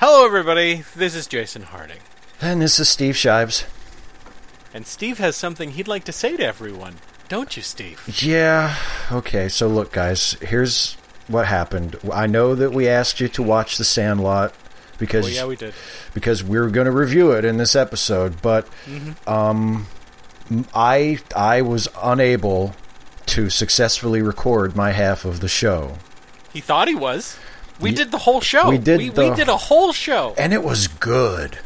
Hello, everybody. This is Jason Harding. And this is Steve Shives. And Steve has something he'd like to say to everyone. Don't you, Steve? Yeah. Okay. So look, guys. Here's what happened. I know that we asked you to watch The Sandlot because Well, yeah, we did. because we were going to review it in this episode, but um, I I was unable to successfully record my half of the show, He thought he was. We did the whole show. we did We, the- we did a whole show. and it was good.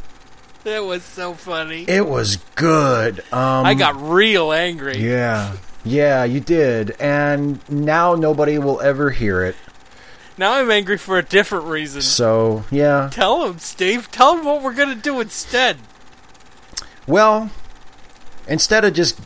It was so funny. It was good. Um, I got real angry. yeah. Yeah, you did. And now nobody will ever hear it. Now I'm angry for a different reason. So, yeah. Tell him, Steve. Tell him what we're gonna do instead. Well, instead of just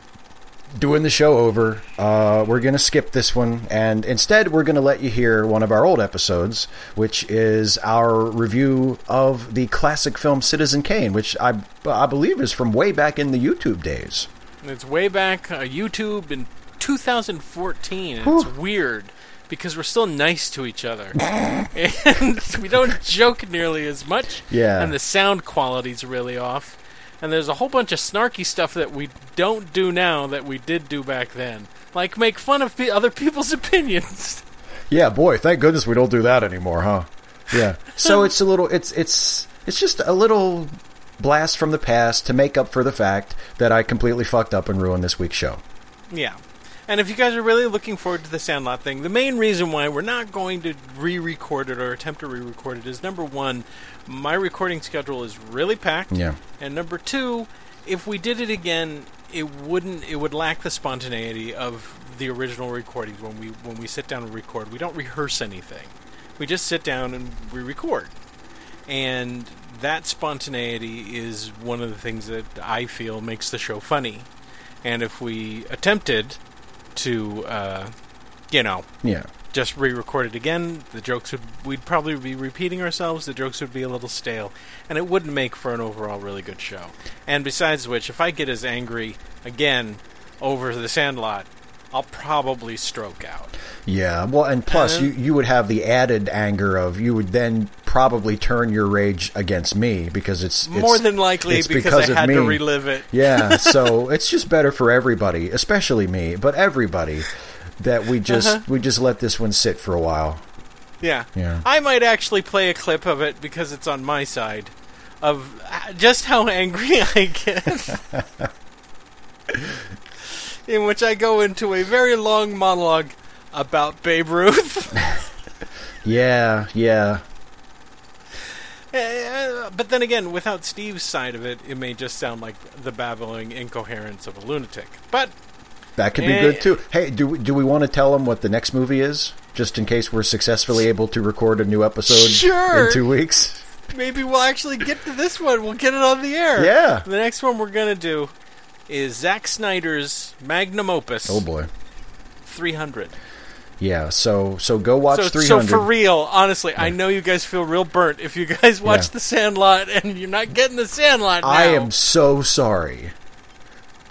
doing the show over, uh, we're going to skip this one, and instead we're going to let you hear one of our old episodes, which is our review of the classic film Citizen Kane, which I, I believe is from way back in the YouTube days. It's way back uh, YouTube in 2014. Whew. it's weird because we're still nice to each other, and we don't joke nearly as much. Yeah. and the sound quality's really off. And there's a whole bunch of snarky stuff that we don't do now that we did do back then, like make fun of pe- other people's opinions. Yeah, boy, thank goodness we don't do that anymore, huh? Yeah. So it's a little, it's it's it's just a little blast from the past to make up for the fact that I completely fucked up and ruined this week's show. Yeah. And if you guys are really looking forward to the Sandlot thing, the main reason why we're not going to re record it or attempt to re record it is number one, my recording schedule is really packed. Yeah. And number two, if we did it again, it wouldn't it would lack the spontaneity of the original recordings when we when we sit down and record. We don't rehearse anything. We just sit down and we record. And that spontaneity is one of the things that I feel makes the show funny. And if we attempted to, uh, you know, Yeah. just re-record it again, the jokes would we'd probably be repeating ourselves. The jokes would be a little stale, and it wouldn't make for an overall really good show. And besides which, if I get as angry again over the Sandlot, I'll probably stroke out. Yeah, well, and plus Uh, you you would have the added anger of you would then probably turn your rage against me because it's, it's More than likely it's because, because I had to relive it. Yeah, so it's just better for everybody, especially me, but everybody that we just Uh-huh. we just let this one sit for a while. Yeah. Yeah. I might actually play a clip of it because it's on my side of uh, just how angry I get. In which I go into a very long monologue about Babe Ruth. Yeah, yeah. Eh, but then again, without Steve's side of it, it may just sound like the babbling incoherence of a lunatic. But That could be Eh. good too. Hey, do we, do we want to tell them what the next movie is just in case we're successfully able to record a new episode Sure. in 2 weeks? maybe we'll actually get to this one. We'll get it on the air. Yeah. The next one we're going to do is Zack Snyder's magnum opus Oh boy. 300. Yeah, so so go watch So, 300. so for real, honestly, I know you guys feel real burnt if you guys watch Yeah. The Sandlot and you're not getting The Sandlot now. I am so sorry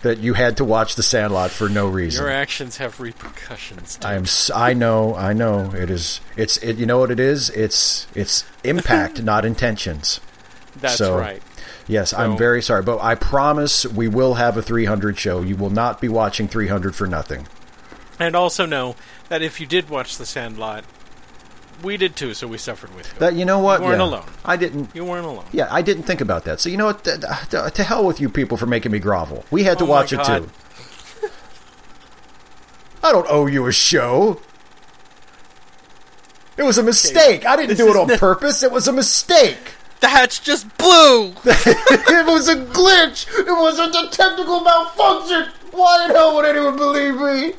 that you had to watch The Sandlot for no reason. Your actions have repercussions. I am. I know. I know. It is. It's. It, you know what it is? It's. It's impact, not intentions. That's so- right. Yes, I'm very sorry, but I promise we will have a 300 show. You will not be watching 300 for nothing. And also know that if you did watch The Sandlot, we did too, so we suffered with you. That you know what? You weren't Yeah. alone. I didn't. you weren't alone. Yeah, I didn't think about that. So you know what? Th- To hell with you people for making me grovel. We had to Oh watch it too. I don't owe you a show. It was a mistake. I didn't do it on purpose. It was a mistake. The hatch just blew! it was a glitch. It wasn't a technical malfunction. Why in hell would anyone believe me?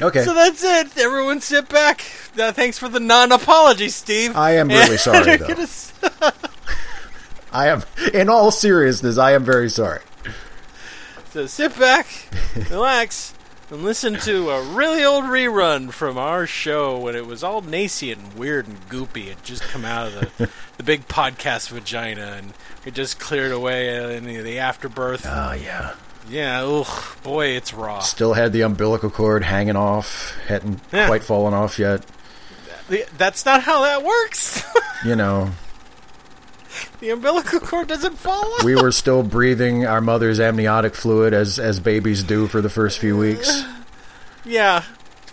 Okay. so that's it. Everyone sit back. Uh, thanks for the non apology, Steve. I am really And sorry, though. gonna I am, in all seriousness, I am very sorry. So sit back, relax, and listen to a really old rerun from our show when it was all nascent and weird and goopy. It just come out of the, the big podcast vagina, and it just cleared away in the, the afterbirth. Oh yeah. Yeah, ugh, boy, it's raw. Still had the umbilical cord hanging off, hadn't Yeah. quite fallen off yet. That's not how that works. You know, the umbilical cord doesn't fall off. we were still breathing our mother's amniotic fluid as as babies do for the first few weeks. Yeah,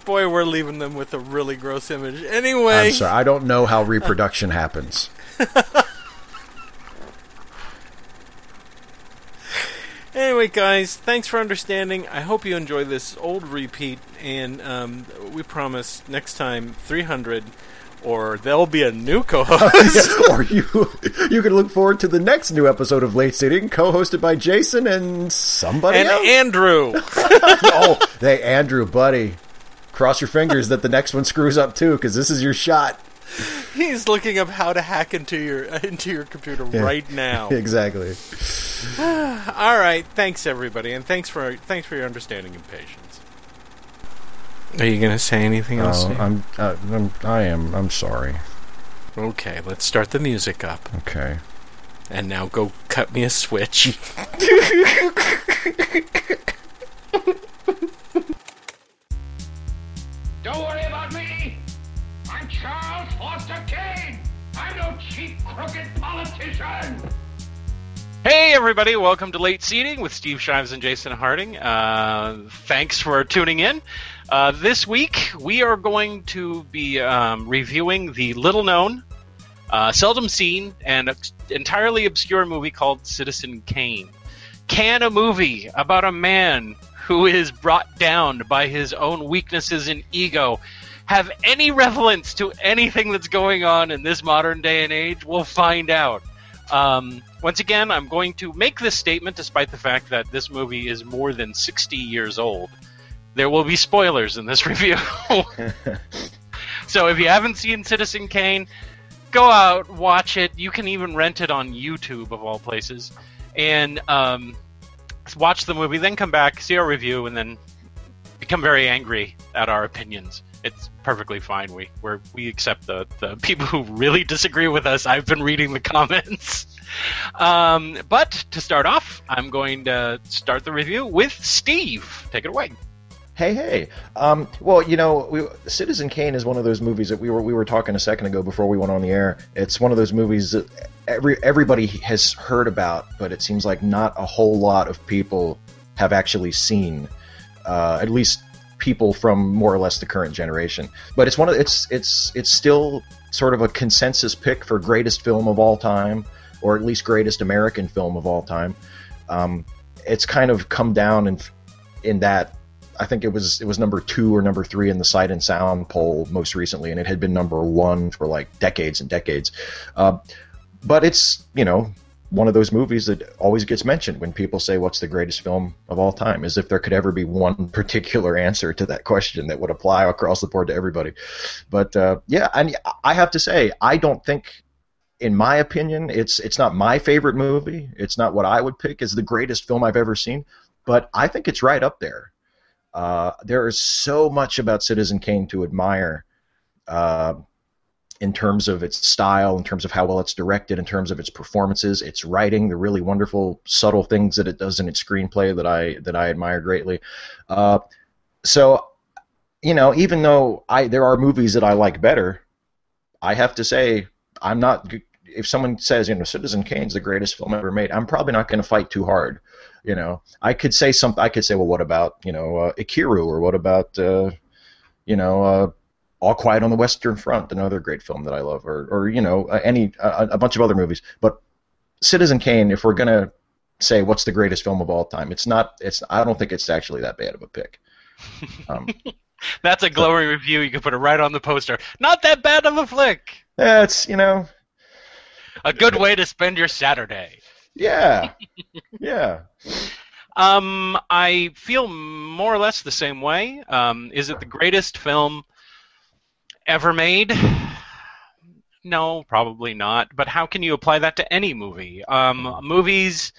boy, we're leaving them with a really gross image. Anyway, I'm sorry, I don't know how reproduction happens. Anyway, guys, thanks for understanding. I hope you enjoy this old repeat, and um, we promise next time 300, or there'll be a new co-host. or you you can look forward to the next new episode of Late Seating, co-hosted by Jason and somebody and else. Andrew. oh, they Andrew, buddy, cross your fingers that the next one screws up too, because this is your shot. He's looking up how to hack into your into your computer right now. Exactly. All right, thanks everybody, and thanks for thanks for your understanding and patience. Are you gonna say anything else? Oh, I'm, uh, I'm I am I'm sorry. okay, let's start the music up, Okay. and now go cut me a switch. Don't worry about me. I'm Charles Foster Kane. I'm no cheap, crooked politician. Hey, everybody, welcome to Late Seating with Steve Shives and Jason Harding. Uh, thanks for tuning in. Uh, this week, we are going to be um, reviewing the little known, uh, seldom seen, and entirely obscure movie called Citizen Kane. Can a movie about a man who is brought down by his own weaknesses and ego have any relevance to anything that's going on in this modern day and age? We'll find out. Um, once again, I'm going to make this statement despite the fact that this movie is more than 60 years old. There will be spoilers in this review. so if you haven't seen Citizen Kane, go out, watch it. You can even rent it on YouTube, of all places. And um, watch the movie, then come back, see our review, and then become very angry at our opinions. It's perfectly fine. We we we accept the, the people who really disagree with us. I've been reading the comments. Um, but to start off, I'm going to start the review with Steve. Take it away. Hey, hey. Um, well, you know, we, Citizen Kane is one of those movies that we were we were talking a second ago before we went on the air. It's one of those movies that every everybody has heard about, but it seems like not a whole lot of people have actually seen. Uh, at least people from more or less the current generation. But it's one of it's it's it's still sort of a consensus pick for greatest film of all time, or at least greatest American film of all time. Um, it's kind of come down in in that I think it was it was number two or number three in the Sight and Sound poll most recently, and it had been number one for like decades and decades. Uh, but it's you know one of those movies that always gets mentioned when people say what's the greatest film of all time, as if there could ever be one particular answer to that question that would apply across the board to everybody. But uh, yeah, and I have to say I don't think. In my opinion, it's it's not my favorite movie. It's not what I would pick as the greatest film I've ever seen, but I think it's right up there. Uh, there is so much about Citizen Kane to admire uh, in terms of its style, in terms of how well it's directed, in terms of its performances, its writing, the really wonderful, subtle things that it does in its screenplay that I that I admire greatly. Uh, so, you know, even though I there are movies that I like better, I have to say I'm not. If someone says, you know, Citizen Kane's the greatest film ever made, I'm probably not going to fight too hard you know i could say something i could say well what about you know uh, ikiru or what about uh, you know uh, all quiet on the western front another great film that i love or, or you know uh, any uh, a bunch of other movies but citizen kane if we're going to say what's the greatest film of all time it's not it's i don't think it's actually that bad of a pick um, That's a glowing review. You can put it right on the poster. Not that bad of a flick. yeah, it's you know A good way to spend your Saturday. Yeah yeah Um, I feel more or less the same way. Um, is it the greatest film ever made? No, probably not. But how can you apply that to any movie? Um, movies,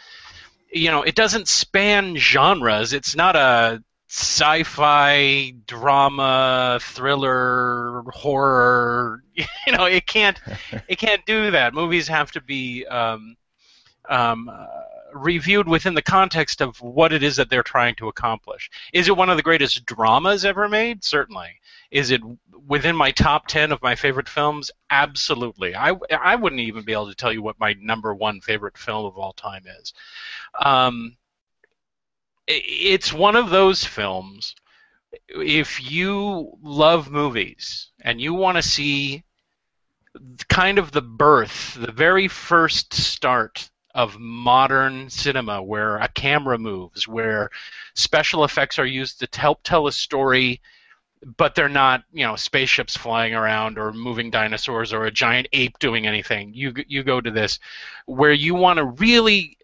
you know, it doesn't span genres. It's not a sci-fi drama thriller horror you know it can't it can't do that movies have to be um, um, uh, reviewed within the context of what it is that they're trying to accomplish. Is it one of the greatest dramas ever made? Certainly. Is it within my top 10 of my favorite films? Absolutely. I, I wouldn't even be able to tell you what my number one favorite film of all time is. Um, it's one of those films. If you love movies and you want to see kind of the birth, the very first start of modern cinema where a camera moves, where special effects are used to help tell a story, but they're not, you know, spaceships flying around or moving dinosaurs or a giant ape doing anything. You you go to this where you want to really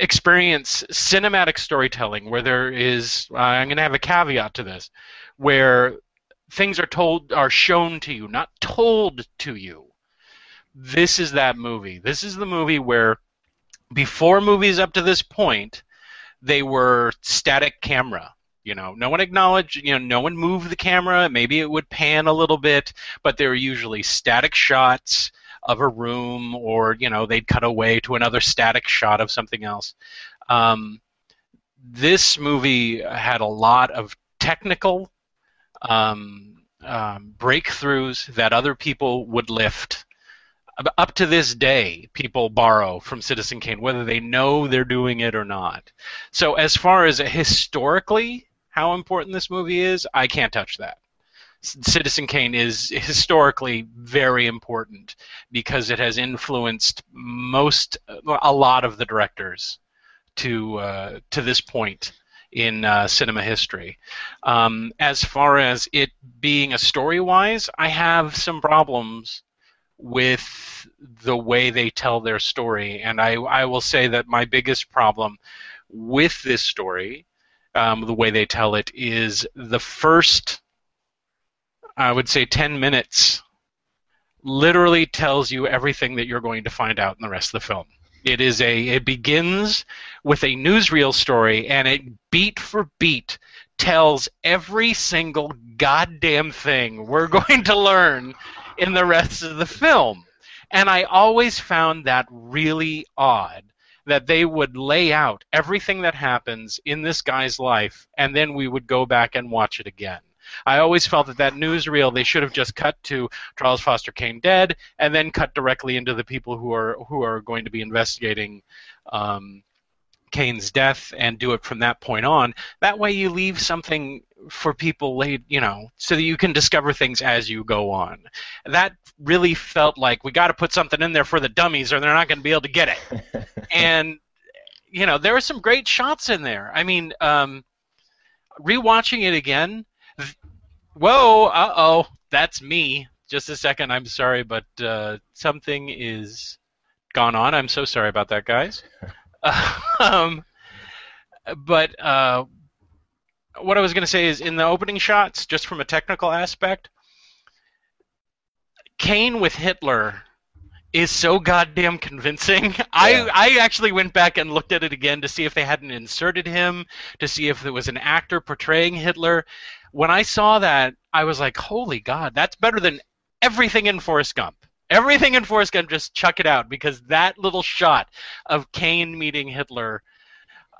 experience cinematic storytelling where there is uh, I'm going to have a caveat to this where things are told are shown to you not told to you this is that movie. This is the movie where before movies up to this point, they were static camera. You know, no one acknowledged, you know, no one moved the camera. Maybe it would pan a little bit, but they were usually static shots of a room or, you know, they'd cut away to another static shot of something else. Um, this movie had a lot of technical um, um, breakthroughs that other people would lift up to this day, people borrow from Citizen Kane, whether they know they're doing it or not. So, as far as historically how important this movie is, I can't touch that. Citizen Kane is historically very important because it has influenced most, a lot of the directors to uh, to this point in uh, cinema history. Um, as far as it being a story wise, I have some problems with the way they tell their story. And I, I will say that my biggest problem with this story, um, the way they tell it, is the first, I would say, 10 minutes literally tells you everything that you're going to find out in the rest of the film. It is a it begins with a newsreel story and it beat for beat tells every single goddamn thing we're going to learn in the rest of the film. And I always found that really odd that they would lay out everything that happens in this guy's life and then we would go back and watch it again. I always felt that that newsreel they should have just cut to Charles Foster Kane dead and then cut directly into the people who are who are going to be investigating um, Kane's death and do it from that point on. That way, you leave something for people late, you know, so that you can discover things as you go on. That really felt like we got to put something in there for the dummies, or they're not going to be able to get it. and you know, there were some great shots in there. I mean, um, rewatching it again. Th- whoa! Uh oh, that's me. Just a second. I'm sorry, but uh, something is gone on. I'm so sorry about that, guys. um, but uh, what I was going to say is in the opening shots, just from a technical aspect, Kane with Hitler is so goddamn convincing. Yeah. I I actually went back and looked at it again to see if they hadn't inserted him, to see if there was an actor portraying Hitler. When I saw that, I was like, "Holy God, that's better than everything in Forrest Gump." Everything in Forrest Gump, just chuck it out because that little shot of Kane meeting Hitler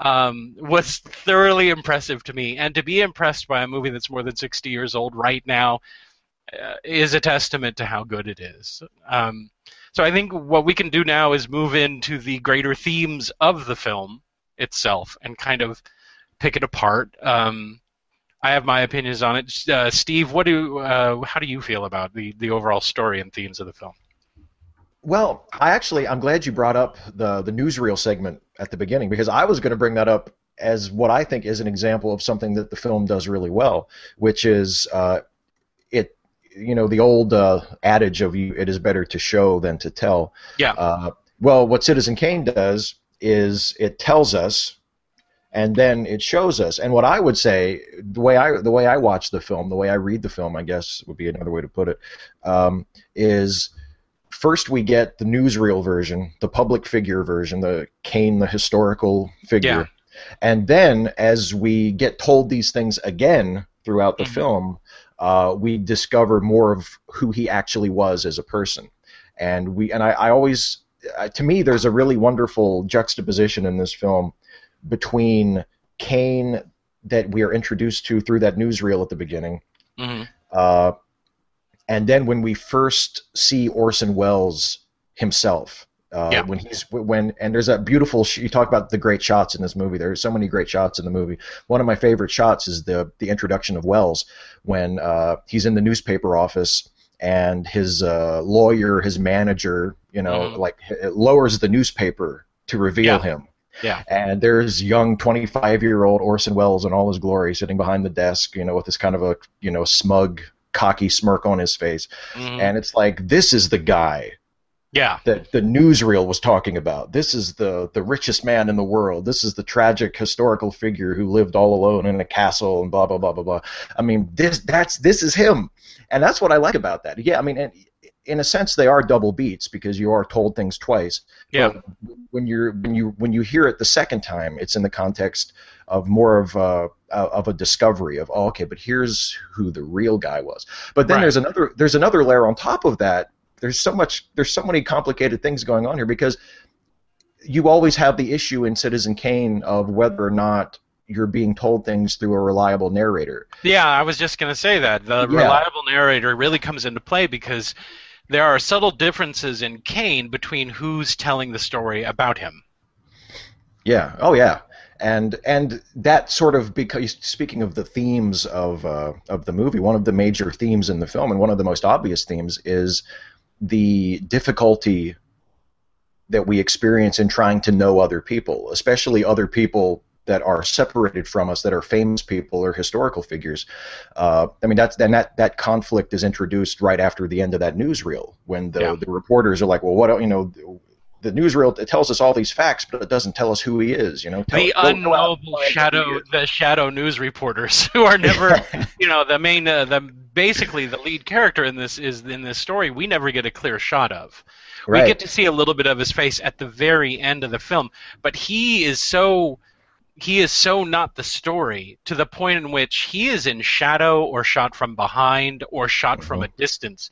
um, was thoroughly impressive to me. And to be impressed by a movie that's more than 60 years old right now uh, is a testament to how good it is. Um, so I think what we can do now is move into the greater themes of the film itself and kind of pick it apart. Um, I have my opinions on it. Uh, Steve, what do uh, how do you feel about the the overall story and themes of the film? Well, I actually I'm glad you brought up the the newsreel segment at the beginning because I was going to bring that up as what I think is an example of something that the film does really well, which is uh, it you know the old uh, adage of you it is better to show than to tell. Yeah. Uh, well, what Citizen Kane does is it tells us and then it shows us. And what I would say, the way I the way I watch the film, the way I read the film, I guess would be another way to put it, um, is first we get the newsreel version, the public figure version, the Kane, the historical figure, yeah. and then as we get told these things again throughout the mm-hmm. film, uh, we discover more of who he actually was as a person. And we and I, I always uh, to me, there's a really wonderful juxtaposition in this film between Kane that we are introduced to through that newsreel at the beginning, hmm uh, and then when we first see Orson Welles himself. Uh, Yeah. When he's when and there's that beautiful sh- you talk about the great shots in this movie. There's so many great shots in the movie. One of my favorite shots is the the introduction of Welles when uh, he's in the newspaper office and his uh, lawyer, his manager, you know, Mhm. like lowers the newspaper to reveal Yeah. him. Yeah. And there's young 25 year old Orson Welles in all his glory sitting behind the desk, you know, with this kind of a, you know, smug, cocky smirk on his face. Mhm. And it's like, this is the guy yeah. that the newsreel was talking about. This is the, the richest man in the world. This is the tragic historical figure who lived all alone in a castle and blah, blah, blah, blah, blah. I mean, this, that's, this is him. And that's what I like about that. Yeah. I mean, and in a sense, they are double beats because you are told things twice Yeah. but when you're when you when you hear it the second time, it's in the context of more of a uh, of a discovery of oh, okay, but here's who the real guy was. But then Right. there's another there's another layer on top of that. There's so much there's so many complicated things going on here because you always have the issue in Citizen Kane of whether or not you're being told things through a reliable narrator. Yeah, I was just going to say that. The Yeah. reliable narrator really comes into play because there are subtle differences in Kane between who's telling the story about him. Yeah. Oh, yeah. And and that sort of because speaking of the themes of uh, of the movie, one of the major themes in the film, and one of the most obvious themes, is the difficulty that we experience in trying to know other people, especially other people that are separated from us, that are famous people or historical figures. Uh, I mean, that's then that that conflict is introduced right after the end of that newsreel when the Yeah. the reporters are like, well, what you know. The newsreel it tells us all these facts, but it doesn't tell us who he is. You know, tell, the go- go out and unknowable find who he shadow, the shadow news reporters who are never, you know, the main, uh, the basically the lead character in this is in this story. We never get a clear shot of. Right. We get to see a little bit of his face at the very end of the film, but he is so he is so not the story to the point in which he is in shadow or shot from behind or shot from a distance.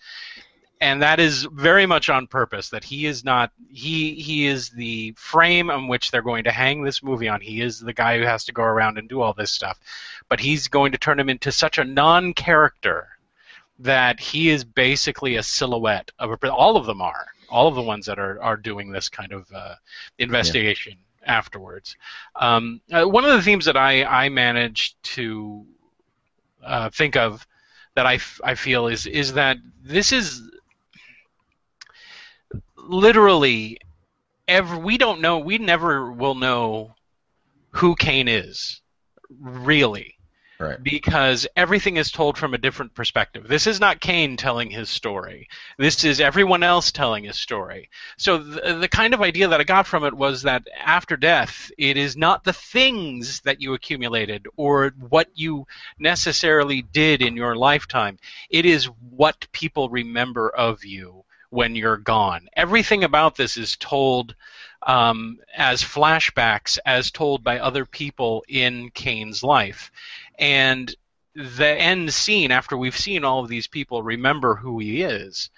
And that is very much on purpose that he is not he he is the frame on which they're going to hang this movie on. He is the guy who has to go around and do all this stuff. But he's going to turn him into such a non-character that he is basically a silhouette of a all of them are all of the ones that are are doing this kind of uh, investigation afterwards. Um, uh, one of the themes that i i managed to uh, think of that I, f- I feel is is that this is literally every we don't know we never will know who Kane is really Right. because everything is told from a different perspective. This is not Kane telling his story. This is everyone else telling his story. So the, the kind of idea that I got from it was that after death, it is not the things that you accumulated or what you necessarily did in your lifetime. It is what people remember of you when you're gone. Everything about this is told um, as flashbacks, as told by other people in Kane's life. And the end scene, after we've seen all of these people remember who he is,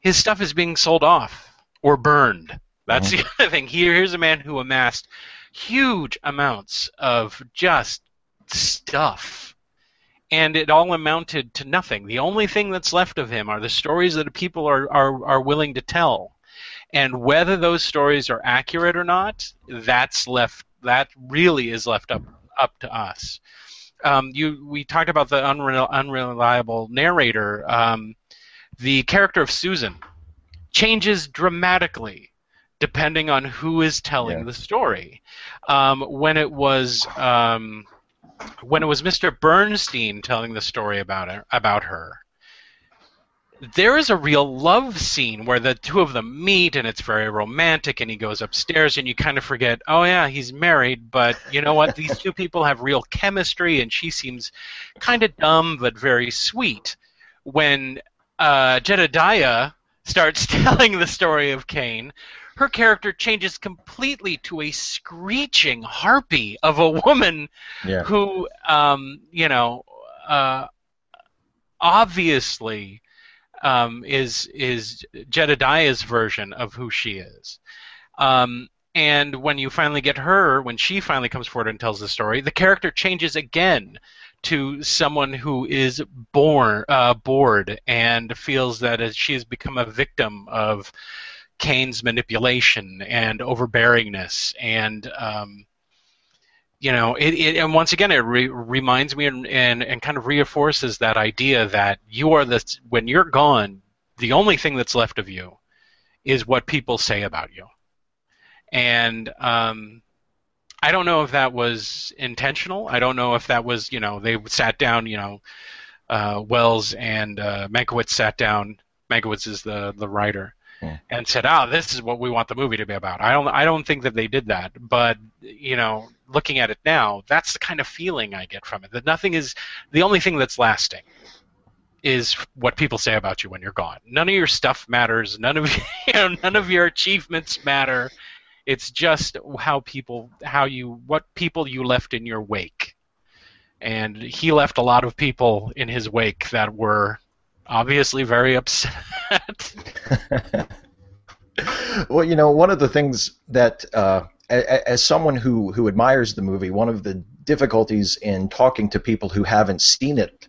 his stuff is being sold off or burned. That's uh-huh. the other thing. Here, here's a man who amassed huge amounts of just stuff. And it all amounted to nothing. The only thing that's left of him are the stories that people are, are, are willing to tell. And whether those stories are accurate or not, that's left that really is left up up to us. Um, you we talked about the unrel- unreliable narrator. Um, the character of Susan changes dramatically depending on who is telling Yeah. the story. Um, when it was um, when it was Mr. Bernstein telling the story about her, about her, there is a real love scene where the two of them meet and it's very romantic and he goes upstairs and you kind of forget oh yeah he's married but you know what these two people have real chemistry and she seems kind of dumb but very sweet when uh, jedediah starts telling the story of kane her character changes completely to a screeching harpy of a woman Yeah. who um, you know uh, obviously um, is is Jedediah's version of who she is. Um, and when you finally get her, when she finally comes forward and tells the story, the character changes again to someone who is born uh, bored and feels that she has become a victim of Kane's manipulation and overbearingness and um, you know it, it, and once again it re- reminds me and, and, and kind of reinforces that idea that you are the when you're gone the only thing that's left of you is what people say about you and um, I don't know if that was intentional. I don't know if that was, you know, they sat down, you know, uh, Welles and uh, Mankiewicz sat down. Mankiewicz is the the writer, Hmm. and said, "Ah, this is what we want the movie to be about." I don't, I don't think that they did that, but you know, looking at it now, that's the kind of feeling I get from it. That nothing is the only thing that's lasting is what people say about you when you're gone. None of your stuff matters. None of you know, none of your achievements matter. It's just how people, how you, what people you left in your wake. And he left a lot of people in his wake that were obviously very upset. well, you know, one of the things that, uh, as someone who who admires the movie, one of the difficulties in talking to people who haven't seen it,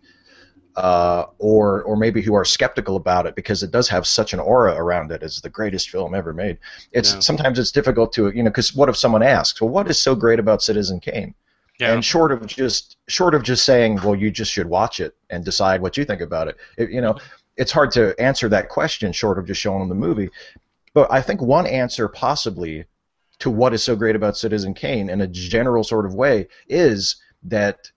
uh, or or maybe who are skeptical about it because it does have such an aura around it as the greatest film ever made. It's Yeah. sometimes it's difficult to you know because what if someone asks, well, what is so great about Citizen Kane? yeah. And short of just short of just saying, well, you just should watch it and decide what you think about it. it you know, it's hard to answer that question short of just showing them the movie. But I think one answer possibly to what is so great about Citizen Kane in a general sort of way is that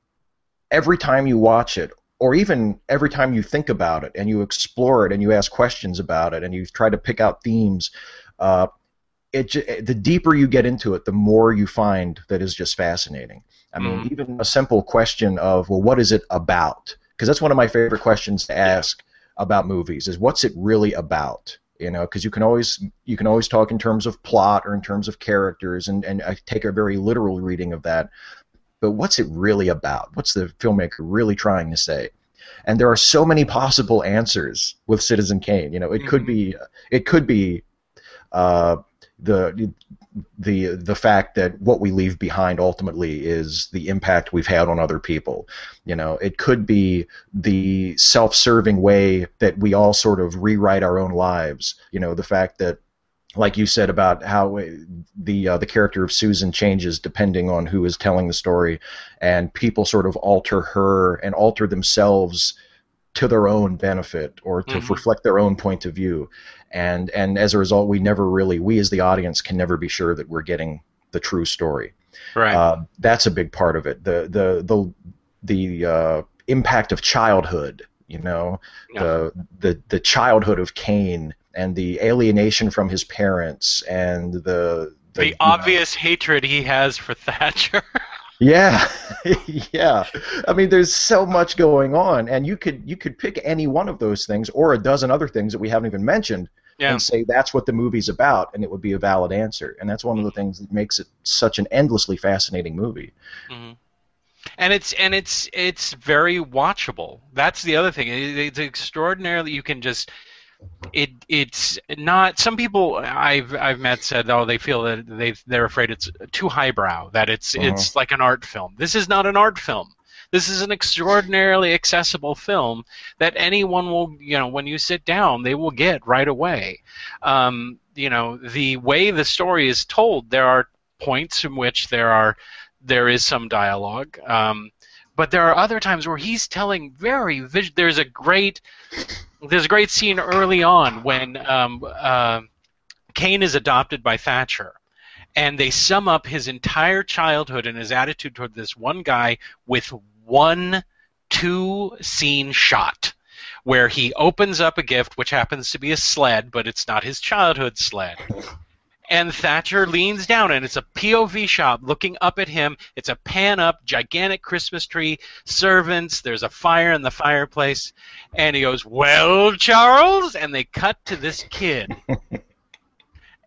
every time you watch it or even every time you think about it and you explore it and you ask questions about it and you try to pick out themes uh, it the deeper you get into it the more you find that is just fascinating. I mean Mhm. even a simple question of well what is it about? Because that's one of my favorite questions to ask about movies is what's it really about you know because you can always you can always talk in terms of plot or in terms of characters and and I take a very literal reading of that. But what's it really about? What's the filmmaker really trying to say? And there are so many possible answers with Citizen Kane. You know it could Mhm. be it could be uh, the the the fact that what we leave behind ultimately is the impact we've had on other people. You know, it could be the self-serving way that we all sort of rewrite our own lives. You know, the fact that like you said about how the uh, the character of Susan changes depending on who is telling the story, and people sort of alter her and alter themselves to their own benefit or to Mhm. reflect their own point of view, and and as a result, we never really we as the audience can never be sure that we're getting the true story. right. Uh, that's a big part of it. The the the the uh, impact of childhood. You know, Yeah. the the the childhood of Kane and the alienation from his parents and the the know- obvious hatred he has for Thatcher. yeah, yeah. I mean, there's so much going on, and you could you could pick any one of those things or a dozen other things that we haven't even mentioned, yeah. and say that's what the movie's about, and it would be a valid answer. And that's one of the things that makes it such an endlessly fascinating movie. Mhm. And it's and it's it's very watchable. That's the other thing. It, it's extraordinarily you can just it it's not some people I've I've met said oh they feel that they they're afraid it's too highbrow that it's Uh-huh. it's like an art film. This is not an art film. This is an extraordinarily accessible film that anyone will, you know, when you sit down, they will get right away. Um, you know, the way the story is told, there are points in which there are there is some dialogue, um, but there are other times where he's telling very. Vis- there's a great there's a great scene early on when um, uh, Kane is adopted by Thatcher, and they sum up his entire childhood and his attitude toward this one guy with one two scene shot where he opens up a gift which happens to be a sled but it's not his childhood sled and Thatcher leans down and it's a POV shot looking up at him. It's a pan up gigantic christmas tree servants there's a fire in the fireplace. And he goes well charles? And they cut to this kid.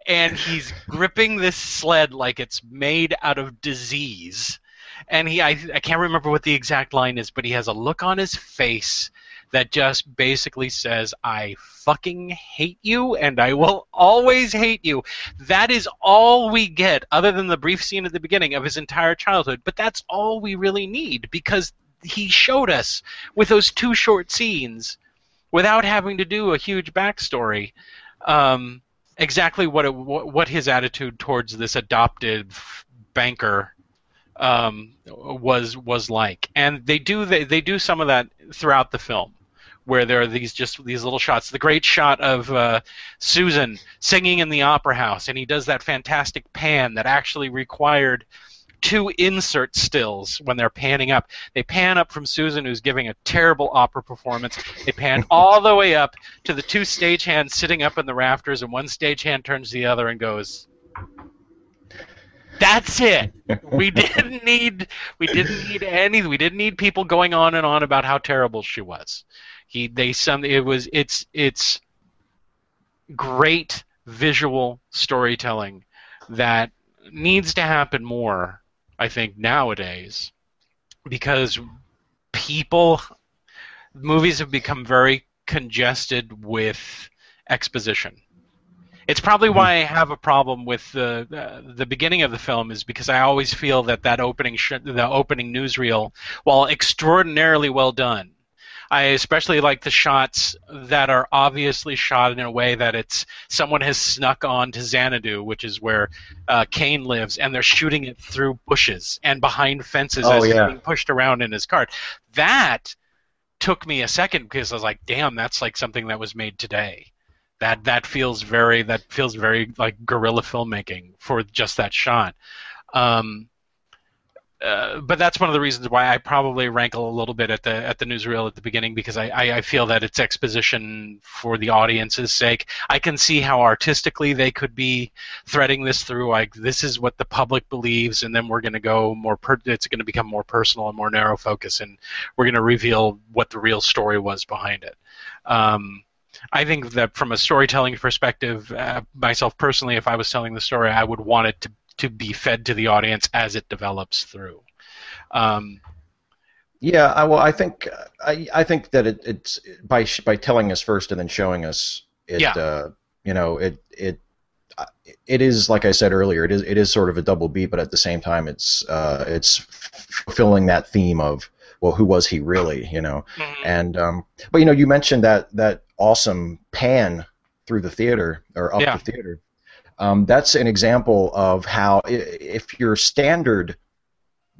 And he's gripping this sled like it's made out of disease. And he, I, I can't remember what the exact line is, but he has a look on his face that just basically says, I fucking hate you and I will always hate you. That is all we get, other than the brief scene at the beginning of his entire childhood. But that's all we really need because he showed us with those two short scenes without having to do a huge backstory. Um, exactly what it, what his attitude towards this adopted banker um, was was like, and they do they, they do some of that throughout the film, where there are these just these little shots. The great shot of uh, Susan singing in the opera house, and he does that fantastic pan that actually required two insert stills when they're panning up. They pan up from Susan, who's giving a terrible opera performance. They pan all the way up to the two stagehands sitting up in the rafters, and one stagehand turns to the other and goes, that's it. We didn't need we didn't need any we didn't need people going on and on about how terrible she was. He they some it was it's it's great visual storytelling that needs to happen more, I think, nowadays. Because people movies have become very congested with exposition it's probably why I have a problem with the uh, the beginning of the film is because I always feel that that opening sh- the opening newsreel, while extraordinarily well done, I especially like the shots that are obviously shot in a way that it's someone has snuck on to Xanadu, which is where uh, Kane lives, and they're shooting it through bushes and behind fences Oh, as yeah. he's being pushed around in his cart. That took me a second because I was like, "Damn, that's like something that was made today." That that feels very that feels very like guerrilla filmmaking for just that shot. Um, uh, but that's one of the reasons why I probably rankle a little bit at the at the newsreel at the beginning because I, I, I feel that it's exposition for the audience's sake. I can see how artistically they could be threading this through like this is what the public believes, and then we're going to go more. Per- it's going to become more personal and more narrow focus, and we're going to reveal what the real story was behind it. Um, I think that from a storytelling perspective, uh, myself personally, if I was telling the story, I would want it to to be fed to the audience as it develops through. Um, Yeah, I, well, I think I, I think that it, it's by sh- by telling us first and then showing us it. Yeah. Uh, you know, it it it is like I said earlier. It is it is sort of a double beat, but at the same time, it's uh, it's fulfilling that theme of well, who was he really? You know, and um, but you know, you mentioned that that awesome pan through the theater or up Yeah. the theater. Um, that's an example of how if your standard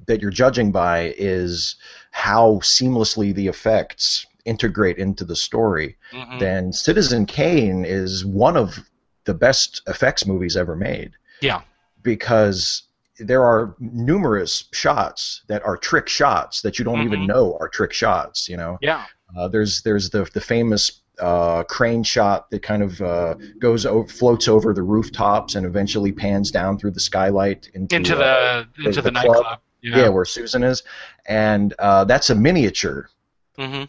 that you're judging by is how seamlessly the effects integrate into the story, mhm. then Citizen Kane is one of the best effects movies ever made Yeah. because there are numerous shots that are trick shots that you don't even Mhm. know are trick shots. You know, Yeah. uh, there's there's the the famous uh, crane shot that kind of uh, goes over, floats over the rooftops and eventually pans down through the skylight into, Into uh, the into the the, club. nightclub. yeah. where Susan is, and uh, that's a miniature. hmm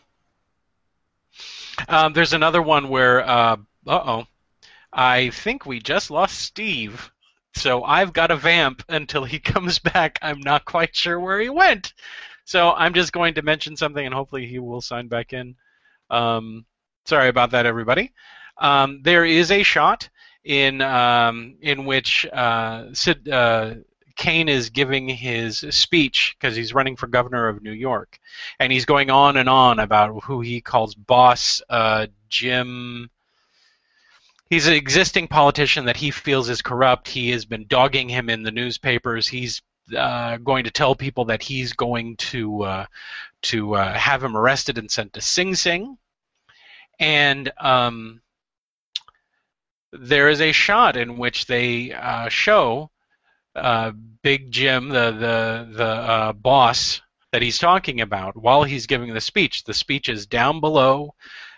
Um, there's another one where, uh oh, I think we just lost Steve. So I've got a vamp until he comes back. I'm not quite sure where he went. So I'm just going to mention something, and hopefully he will sign back in. Um, sorry about that, everybody. Um, there is a shot in um, in which uh, Sid, uh, Kane is giving his speech because he's running for governor of New York, and he's going on and on about who he calls boss uh, Jim. He's an existing politician that he feels is corrupt. He has been dogging him in the newspapers. He's uh, going to tell people that he's going to uh, to uh, have him arrested and sent to Sing Sing. And um, there is a shot in which they uh, show uh, Big Jim, the the the uh, boss that he's talking about, while he's giving the speech. The speech is down below.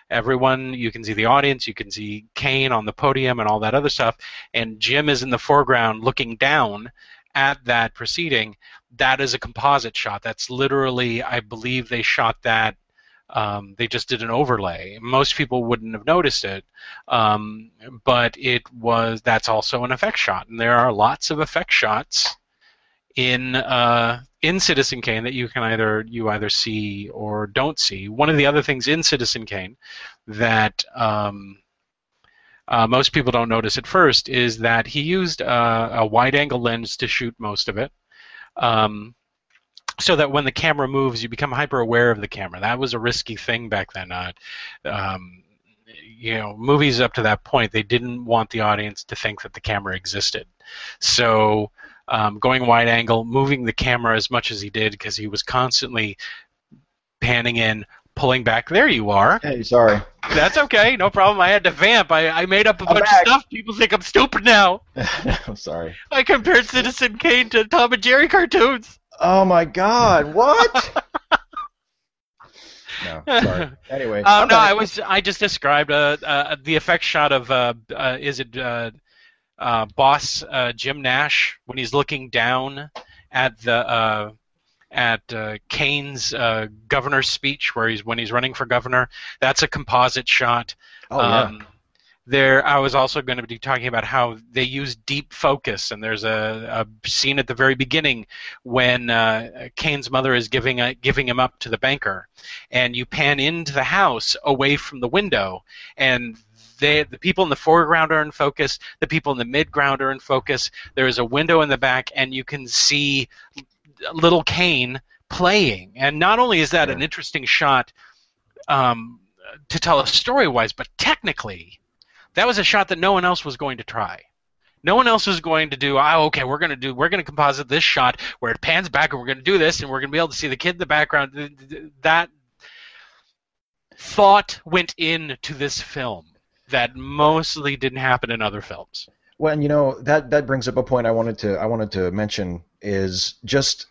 Everyone, you can see the audience, you can see Kane on the podium and all that other stuff, and Jim is in the foreground looking down at that proceeding. That is a composite shot. That's literally, I believe they shot that. Um, they just did an overlay. Most people wouldn't have noticed it, um, but it was. That's also an effect shot, and there are lots of effect shots in uh, in Citizen Kane that you can either you either see or don't see. One of the other things in Citizen Kane that um, uh, most people don't notice at first is that he used uh, a wide-angle lens to shoot most of it. Um, so that when the camera moves, you become hyper aware of the camera. That was a risky thing back then. Uh, um, you know, movies up to that point, they didn't want the audience to think that the camera existed. So um, going wide angle, moving the camera as much as he did because he was constantly panning in, pulling back. There you are. Hey, sorry. That's okay, no problem. I had to vamp. I, I made up a I'm bunch back. of stuff. People think I'm stupid now. I'm sorry. I compared Citizen Kane to Tom and Jerry cartoons. Oh my God! What? no, sorry. Anyway, Uh, I'm no. I was. I just described uh, uh, the effect shot of uh, uh, is it uh, uh, boss uh, Jim Nash when he's looking down at the uh, at uh, Kane's uh, governor's speech where he's when he's running for governor. That's a composite shot. Oh yeah. Um, there, I was also going to be talking about how they use deep focus, and there's a, a scene at the very beginning when uh, Kane's mother is giving a, giving him up to the banker, and you pan into the house away from the window, and they, the people in the foreground are in focus, the people in the midground are in focus. There is a window in the back, and you can see little Kane playing. And not only is that an interesting shot um, to tell a story wise, but technically, that was a shot that no one else was going to try. No one else was going to do. Oh, okay, we're going to do. We're going to composite this shot where it pans back, and we're going to do this, and we're going to be able to see the kid in the background. Th- th- That thought went into this film that mostly didn't happen in other films. Well, and you know that that brings up a point I wanted to I wanted to mention is just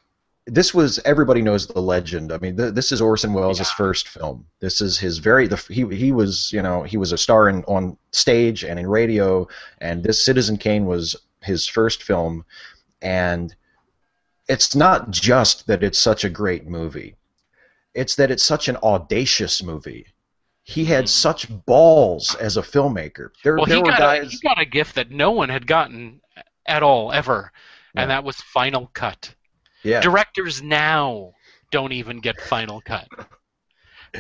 this was everybody knows the legend. I mean, th- this is Orson Welles' Yeah. first film. This is his very the he he was you know he was a star in on stage and in radio, and this Citizen Kane was his first film, and it's not just that it's such a great movie, it's that it's such an audacious movie. He had Mhm. such balls as a filmmaker. There, Well, there he were got, a, he got a gift that no one had gotten at all ever, and that was Final Cut. Yeah. Directors now don't even get Final Cut.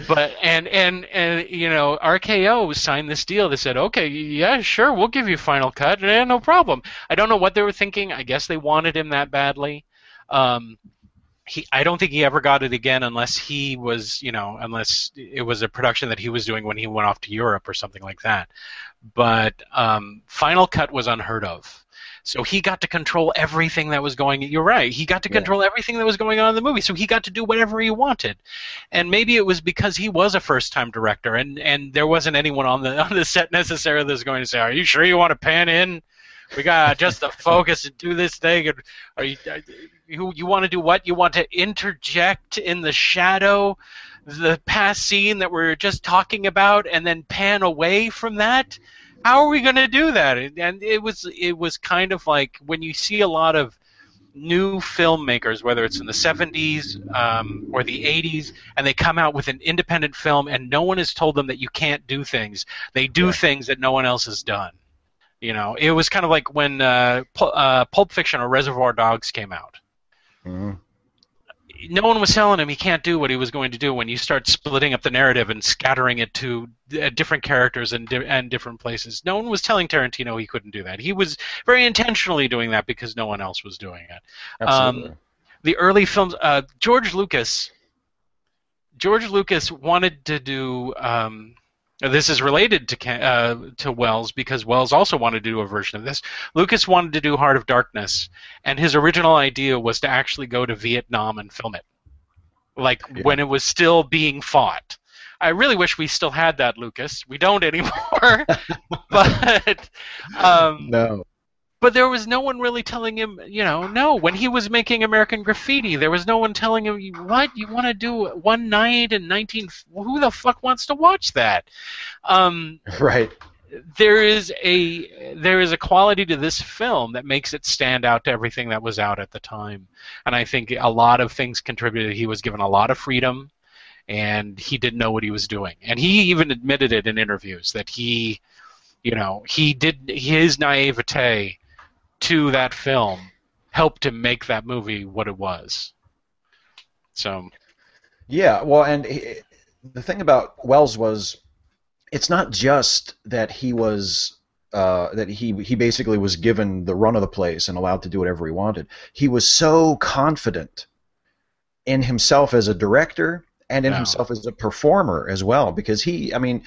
But and and and you know RKO signed this deal. They said, okay, yeah, sure, we'll give you Final Cut. Yeah, no problem. I don't know what they were thinking. I guess they wanted him that badly. Um, he, I don't think he ever got it again unless he was, you know, unless it was a production that he was doing when he went off to Europe or something like that. But um, Final Cut was unheard of. So he got to control everything that was going. You're right. He got to Yeah. control everything that was going on in the movie. So he got to do whatever he wanted. And maybe it was because he was a first-time director, and and there wasn't anyone on the on the set necessarily that was going to say, "Are you sure you want to pan in? We got to adjust the focus and do this thing." And are you you, you want to do what? You want to interject in the shadow the past scene that we are just talking about, and then pan away from that? How are we going to do that? And- it was it was kind of like when you see a lot of new filmmakers, whether it's in the 70s um, or the 80s, and they come out with an independent film, and no one has told them that you can't do things. They do Yeah. things that no one else has done. You know, it was kind of like when uh, Pul- uh, Pulp Fiction or Reservoir Dogs came out. Mhm. No one was telling him he can't do what he was going to do when you start splitting up the narrative and scattering it to uh, different characters and, di- and different places. No one was telling Tarantino he couldn't do that. He was very intentionally doing that because no one else was doing it Absolutely. the early films uh, george lucas george lucas wanted to do um, this is related to uh, to Welles because Welles also wanted to do a version of this. Lucas wanted to do heart of darkness and his original idea was to actually go to vietnam and film it. Like Yeah. when it was still being fought. I really wish we still had that lucas. We don't anymore. But um, no. But there was no one really telling him, you know, no. When he was making American Graffiti, there was no one telling him, what you want to do one night in 19. Who the fuck wants to watch that? Um, Right. there is a there is a quality to this film that makes it stand out to everything that was out at the time, and I think a lot of things contributed. He was given a lot of freedom, and he didn't know what he was doing, and he even admitted it in interviews that he, you know, he did his naivete to that film helped to make that movie what it was. So Yeah, well, and he, the thing about Welles was, it's not just that he was uh, that he he basically was given the run of the place and allowed to do whatever he wanted. He was so confident in himself as a director and in Wow. himself as a performer as well, because he, I mean.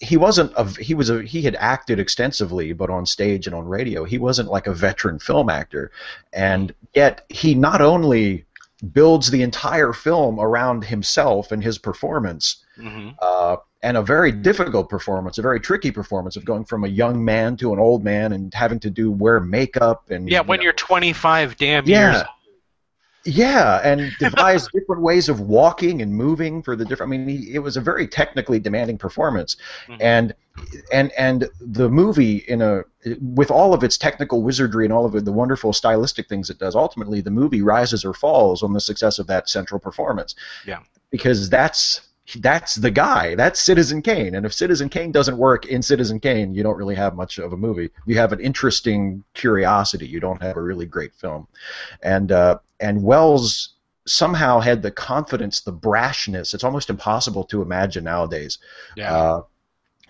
He wasn't a he was a he had acted extensively, but on stage and on radio, he wasn't like a veteran film actor, and yet he not only builds the entire film around himself and his performance, mhm. uh, and a very difficult performance, a very tricky performance of going from a young man to an old man and having to do wear makeup and yeah, you when know, you're 25 damn Yeah. years yeah, and devise different ways of walking and moving for the different. I mean, he, it was a very technically demanding performance, Mhm. and and and the movie in a with all of its technical wizardry and all of the wonderful stylistic things it does. Ultimately, the movie rises or falls on the success of that central performance. Yeah. because that's that's the guy. That's Citizen Kane, and if Citizen Kane doesn't work in Citizen Kane, you don't really have much of a movie. You have an interesting curiosity. You don't have a really great film, and uh, and Welles somehow had the confidence, the brashness. It's almost impossible to imagine nowadays. Yeah. Uh,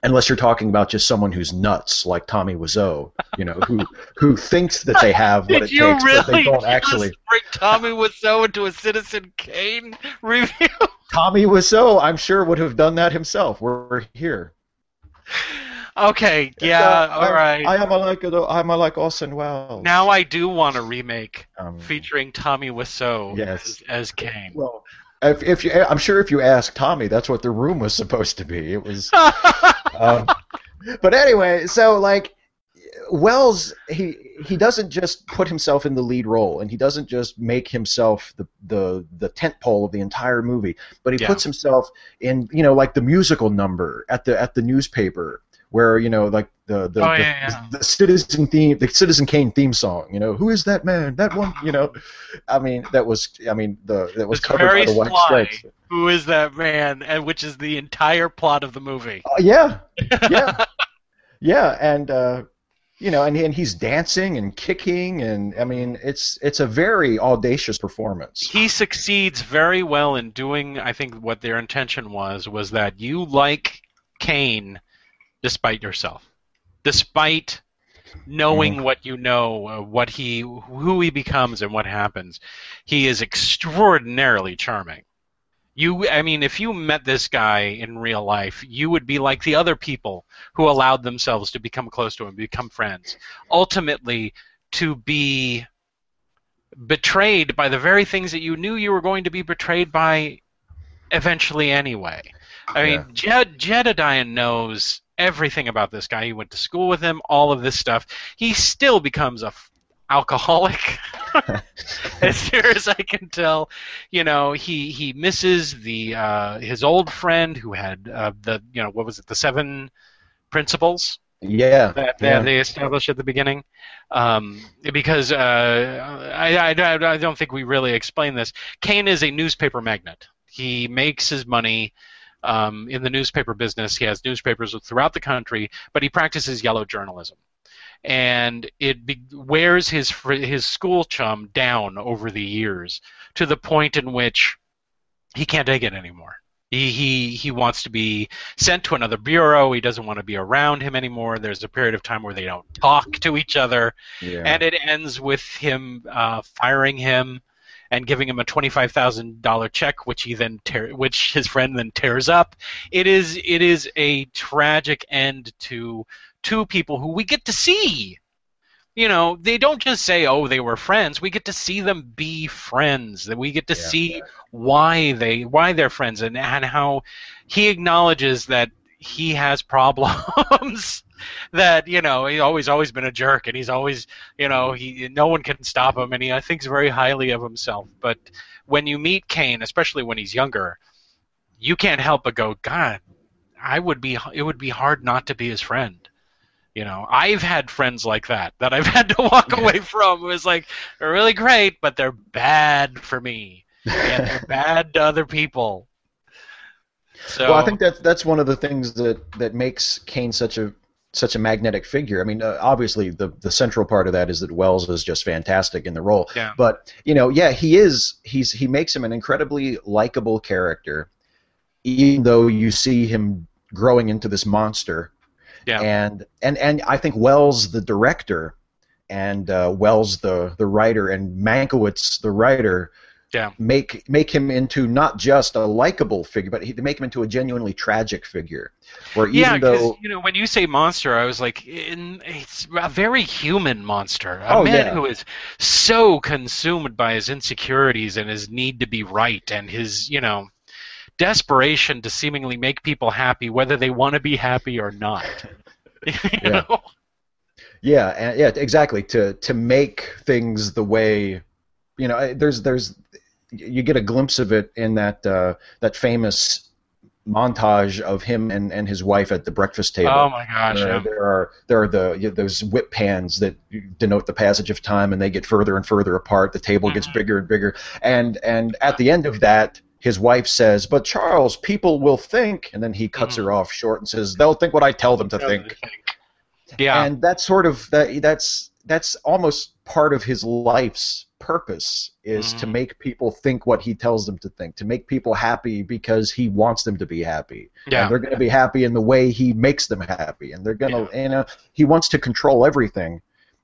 unless you're talking about just someone who's nuts, like Tommy Wiseau, you know, who who thinks that they have what Did it you takes, but they don't just actually. bring Tommy Wiseau into a Citizen Kane review? Tommy Wiseau, I'm sure, would have done that himself. We're, here. okay, yeah, Uh, all I, right. I am a like I'm a like Orson Welles. now I do want a remake Um, featuring Tommy Wiseau Yes. as, as Kane. well, if, if you, I'm sure if you ask Tommy, that's what the room was supposed to be. It was. um, but anyway, so like Welles, he he doesn't just put himself in the lead role, and he doesn't just make himself the the the tent pole of the entire movie, but he Yeah. puts himself in you know like the musical number at the at the newspaper where you know like the the, Oh, the, yeah, yeah. the Citizen theme the Citizen Kane theme song. You know who is that man? That one. You know, I mean that was I mean the that was It's covered by the White. Stripes. Who is that man? And which is the entire plot of the movie. Uh, yeah, yeah, yeah, and uh, you know, and and he's dancing and kicking, and I mean, it's it's a very audacious performance. he succeeds very well in doing i think what their intention was was that you like kane despite yourself despite knowing what you know uh, what he who he becomes and what happens he is extraordinarily charming. You i mean if you met this guy in real life you would be like the other people who allowed themselves to become close to him become friends ultimately to be betrayed by the very things that you knew you were going to be betrayed by eventually anyway. I mean, Jed, Jedediah knows everything about this guy. He went to school with him, all of this stuff. He still becomes a f- alcoholic as near as I can tell. You know, he he misses the uh, his old friend who had uh, the you know what was it the seven principles Yeah, that, that yeah. they established at the beginning. Um, because uh, I, I, I don't think we really explained this. Kane is a newspaper magnate. He makes his money um, in the newspaper business. He has newspapers throughout the country, but he practices yellow journalism. And it be- wears his his school chum down over the years to the point in which he can't take it anymore. He, he he wants to be sent to another bureau. He doesn't want to be around him anymore. There's a period of time where they don't talk to each other, yeah. and it ends with him uh, firing him and giving him a twenty-five thousand dollar check, which he then tear, which his friend then tears up. It is it is a tragic end to two people who we get to see. You know, they don't just say, "Oh, they were friends." We get to see them be friends. That we get to Yeah. see why they why they're friends and and how he acknowledges that he has problems that you know he's always always been a jerk and he's always you know he no one can stop him and he I thinks very highly of himself. But when you meet Kane especially when he's younger you can't help but go god I would be it would be hard not to be his friend. You know I've had friends like that that I've had to walk away from. It was like they're really great but they're bad for me and they're bad to other people so well, I think that's that's one of the things that that makes Kane such a such a magnetic figure. I mean, uh, obviously the the central part of that is that Welles is just fantastic in the role. Yeah. But you know, yeah, he is. He's he makes him an incredibly likable character, even though you see him growing into this monster. Yeah. And and and I think Welles, the director, and uh, Welles, the the writer, and Mankiewicz, the writer, Yeah. make make him into not just a likable figure, but he, they make him into a genuinely tragic figure. Where even Yeah, though you know when you say monster, I was like, in, it's a very human monster, a Oh, man yeah. who is so consumed by his insecurities and his need to be right and his, you know, desperation to seemingly make people happy, whether they want to be happy or not. you Yeah. know? Yeah, and, yeah, exactly. To to make things the way, you know, there's there's you get a glimpse of it in that uh, that famous montage of him and, and his wife at the breakfast table. Oh my gosh! There, Yeah. there are there are the you know, those whip pans that denote the passage of time, and they get further and further apart. The table gets Mhm. bigger and bigger, and and at the end of that, his wife says, "But Charles, people will think," and then he cuts Mhm. her off short and says, "They'll think what I tell them to think." Yeah. and that's sort of that that's that's almost part of his life's purpose is to Mhm. make people think what he tells them to think to make people happy because he wants them to be happy yeah. and they're going to be happy in the way he makes them happy and they're going to you know he wants to control everything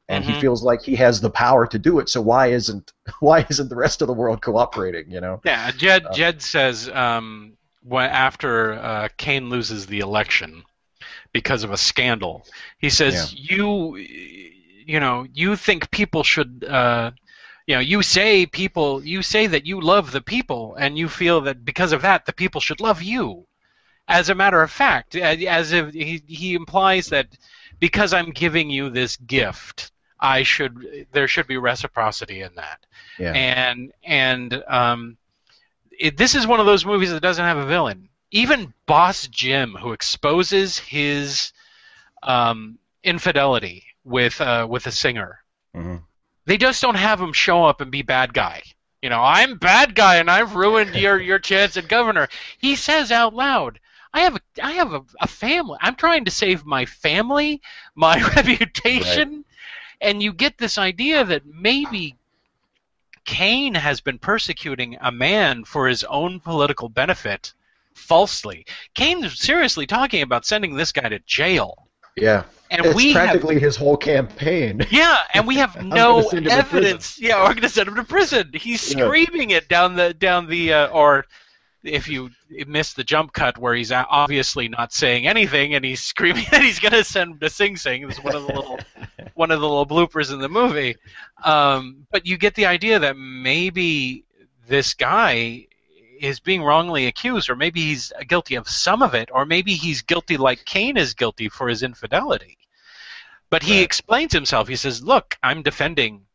and Mhm. he feels like he has the power to do it so why isn't why isn't the rest of the world cooperating you know Yeah, Jed Uh, Jed says um, when, after uh, Kane loses the election because of a scandal, he says you you know you think people should uh, you know you say people you say that you love the people and you feel that because of that the people should love you. As a matter of fact, as if he, he implies that because I'm giving you this gift, I should there should be reciprocity in that yeah and and um, it, this is one of those movies that doesn't have a villain. Even Boss Jim, who exposes his um, infidelity with uh, with a singer, Mhm. They just don't have him show up and be bad guy. You know, I'm bad guy and I've ruined your your chance at governor. He says out loud, "I have a I have a, a family. I'm trying to save my family, my reputation." And you get this idea that maybe Kane has been persecuting a man for his own political benefit falsely. Kane's seriously talking about sending this guy to jail. yeah And it's we have practically his whole campaign yeah, and we have no gonna send him to evidence. Yeah, we're going to send him to prison. He's Yeah. screaming it down the down the uh, or if you miss the jump cut where he's obviously not saying anything and he's screaming that he's going to send him to Sing Sing. This is one of the little one of the little bloopers in the movie. Um, but you get the idea that maybe this guy is being wrongly accused, or maybe he's guilty of some of it, or maybe he's guilty like Kane is guilty for his infidelity. But he Right. explains himself. He says, "Look, I'm defending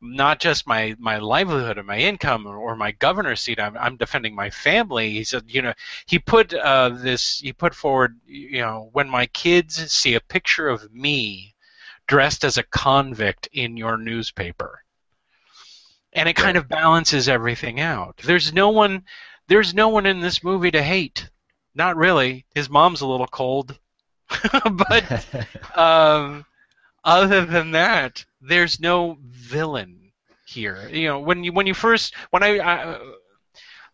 not just my, my livelihood or my income or, or my governor's seat. I'm, I'm defending my family." He said, "You know, he put uh, this. He put forward. You know, when my kids see a picture of me dressed as a convict in your newspaper." And it kind of balances everything out. There's no one there's no one in this movie to hate. Not really. His mom's a little cold. but um, other than that, there's no villain here. You know, when you when you first when I, I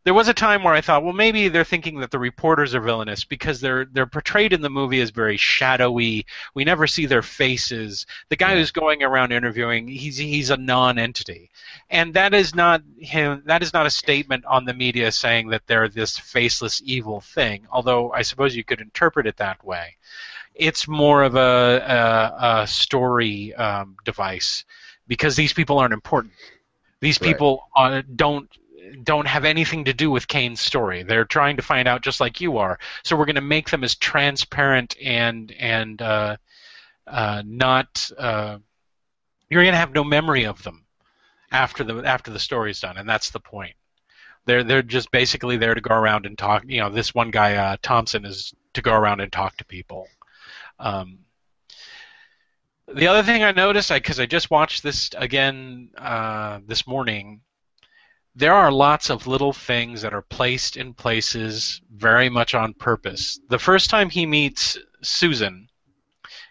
there was a time where I thought, well, maybe they're thinking that the reporters are villainous because they're they're portrayed in the movie as very shadowy. We never see their faces. The guy Yeah. who's going around interviewing, he's he's a non-entity, and that is not him. That is not a statement on the media saying that they're this faceless evil thing. Although I suppose you could interpret it that way. It's more of a a, a story um, device because these people aren't important. These Right. people uh, don't don't have anything to do with Kane's story. They're trying to find out just like you are. So we're going to make them as transparent and and uh, uh, not. Uh, you're going to have no memory of them after the after the story's done, and that's the point. They're they're just basically there to go around and talk. You know, this one guy uh, Thompson is to go around and talk to people. Um, the other thing I noticed, because I, just watched this again uh, this morning, there are lots of little things that are placed in places very much on purpose. The first time he meets Susan,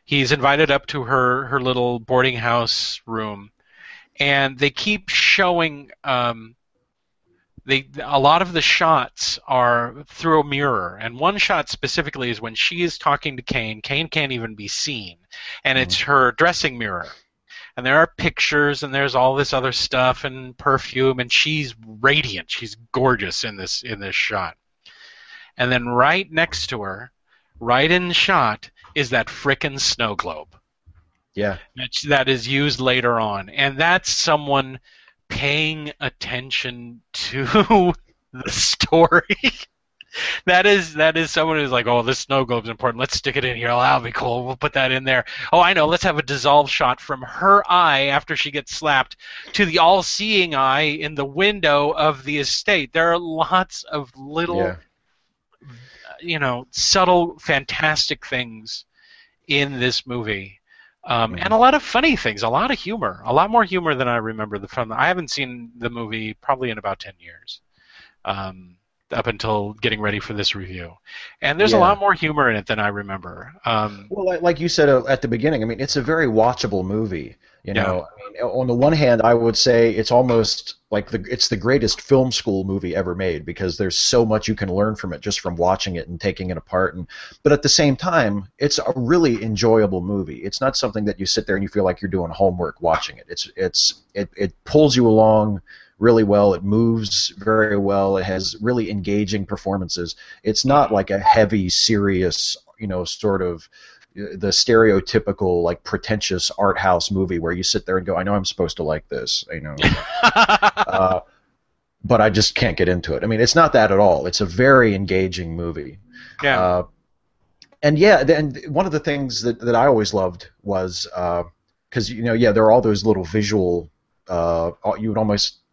he's invited up to her her little boarding house room, and they keep showing. Um, they a lot of the shots are through a mirror, and one shot specifically is when she is talking to Kane. Kane can't even be seen, and it's her dressing mirror. And there are pictures, and there's all this other stuff, and perfume, and she's radiant. She's gorgeous in this in this shot. And then right next to her, right in shot, is that frickin' snow globe Yeah. that's, that is used later on, and that's someone paying attention to the story. that is that is someone who's like, oh, this snow globe's important. Let's stick it in here. Oh, that'll be cool. We'll put that in there. Oh, I know. Let's have a dissolve shot from her eye after she gets slapped to the all-seeing eye in the window of the estate. There are lots of little Yeah. you know, subtle, fantastic things in this movie. Um, And a lot of funny things, a lot of humor, a lot more humor than I remember the from. I haven't seen the movie probably in about ten years, um, up until getting ready for this review. And there's a lot more humor in it than I remember. Um, Well, like, you said uh, at the beginning, I mean, it's a very watchable movie. You Yeah. know, I mean, on the one hand, I would say it's almost like the it's the greatest film school movie ever made because there's so much you can learn from it just from watching it and taking it apart. And but at the same time, it's a really enjoyable movie. It's not something that you sit there and you feel like you're doing homework watching it. It's it's it it pulls you along really well. It moves very well. It has really engaging performances. It's not like a heavy, serious, you know, sort of the stereotypical like pretentious art house movie where you sit there and go, I know I'm supposed to like this, you know, uh, but I just can't get into it. I mean, it's not that at all. It's a very engaging movie. yeah, Uh, and yeah, and one of the things that, that I always loved was because you know, yeah, there are all those little visual. Uh, you would almost uh,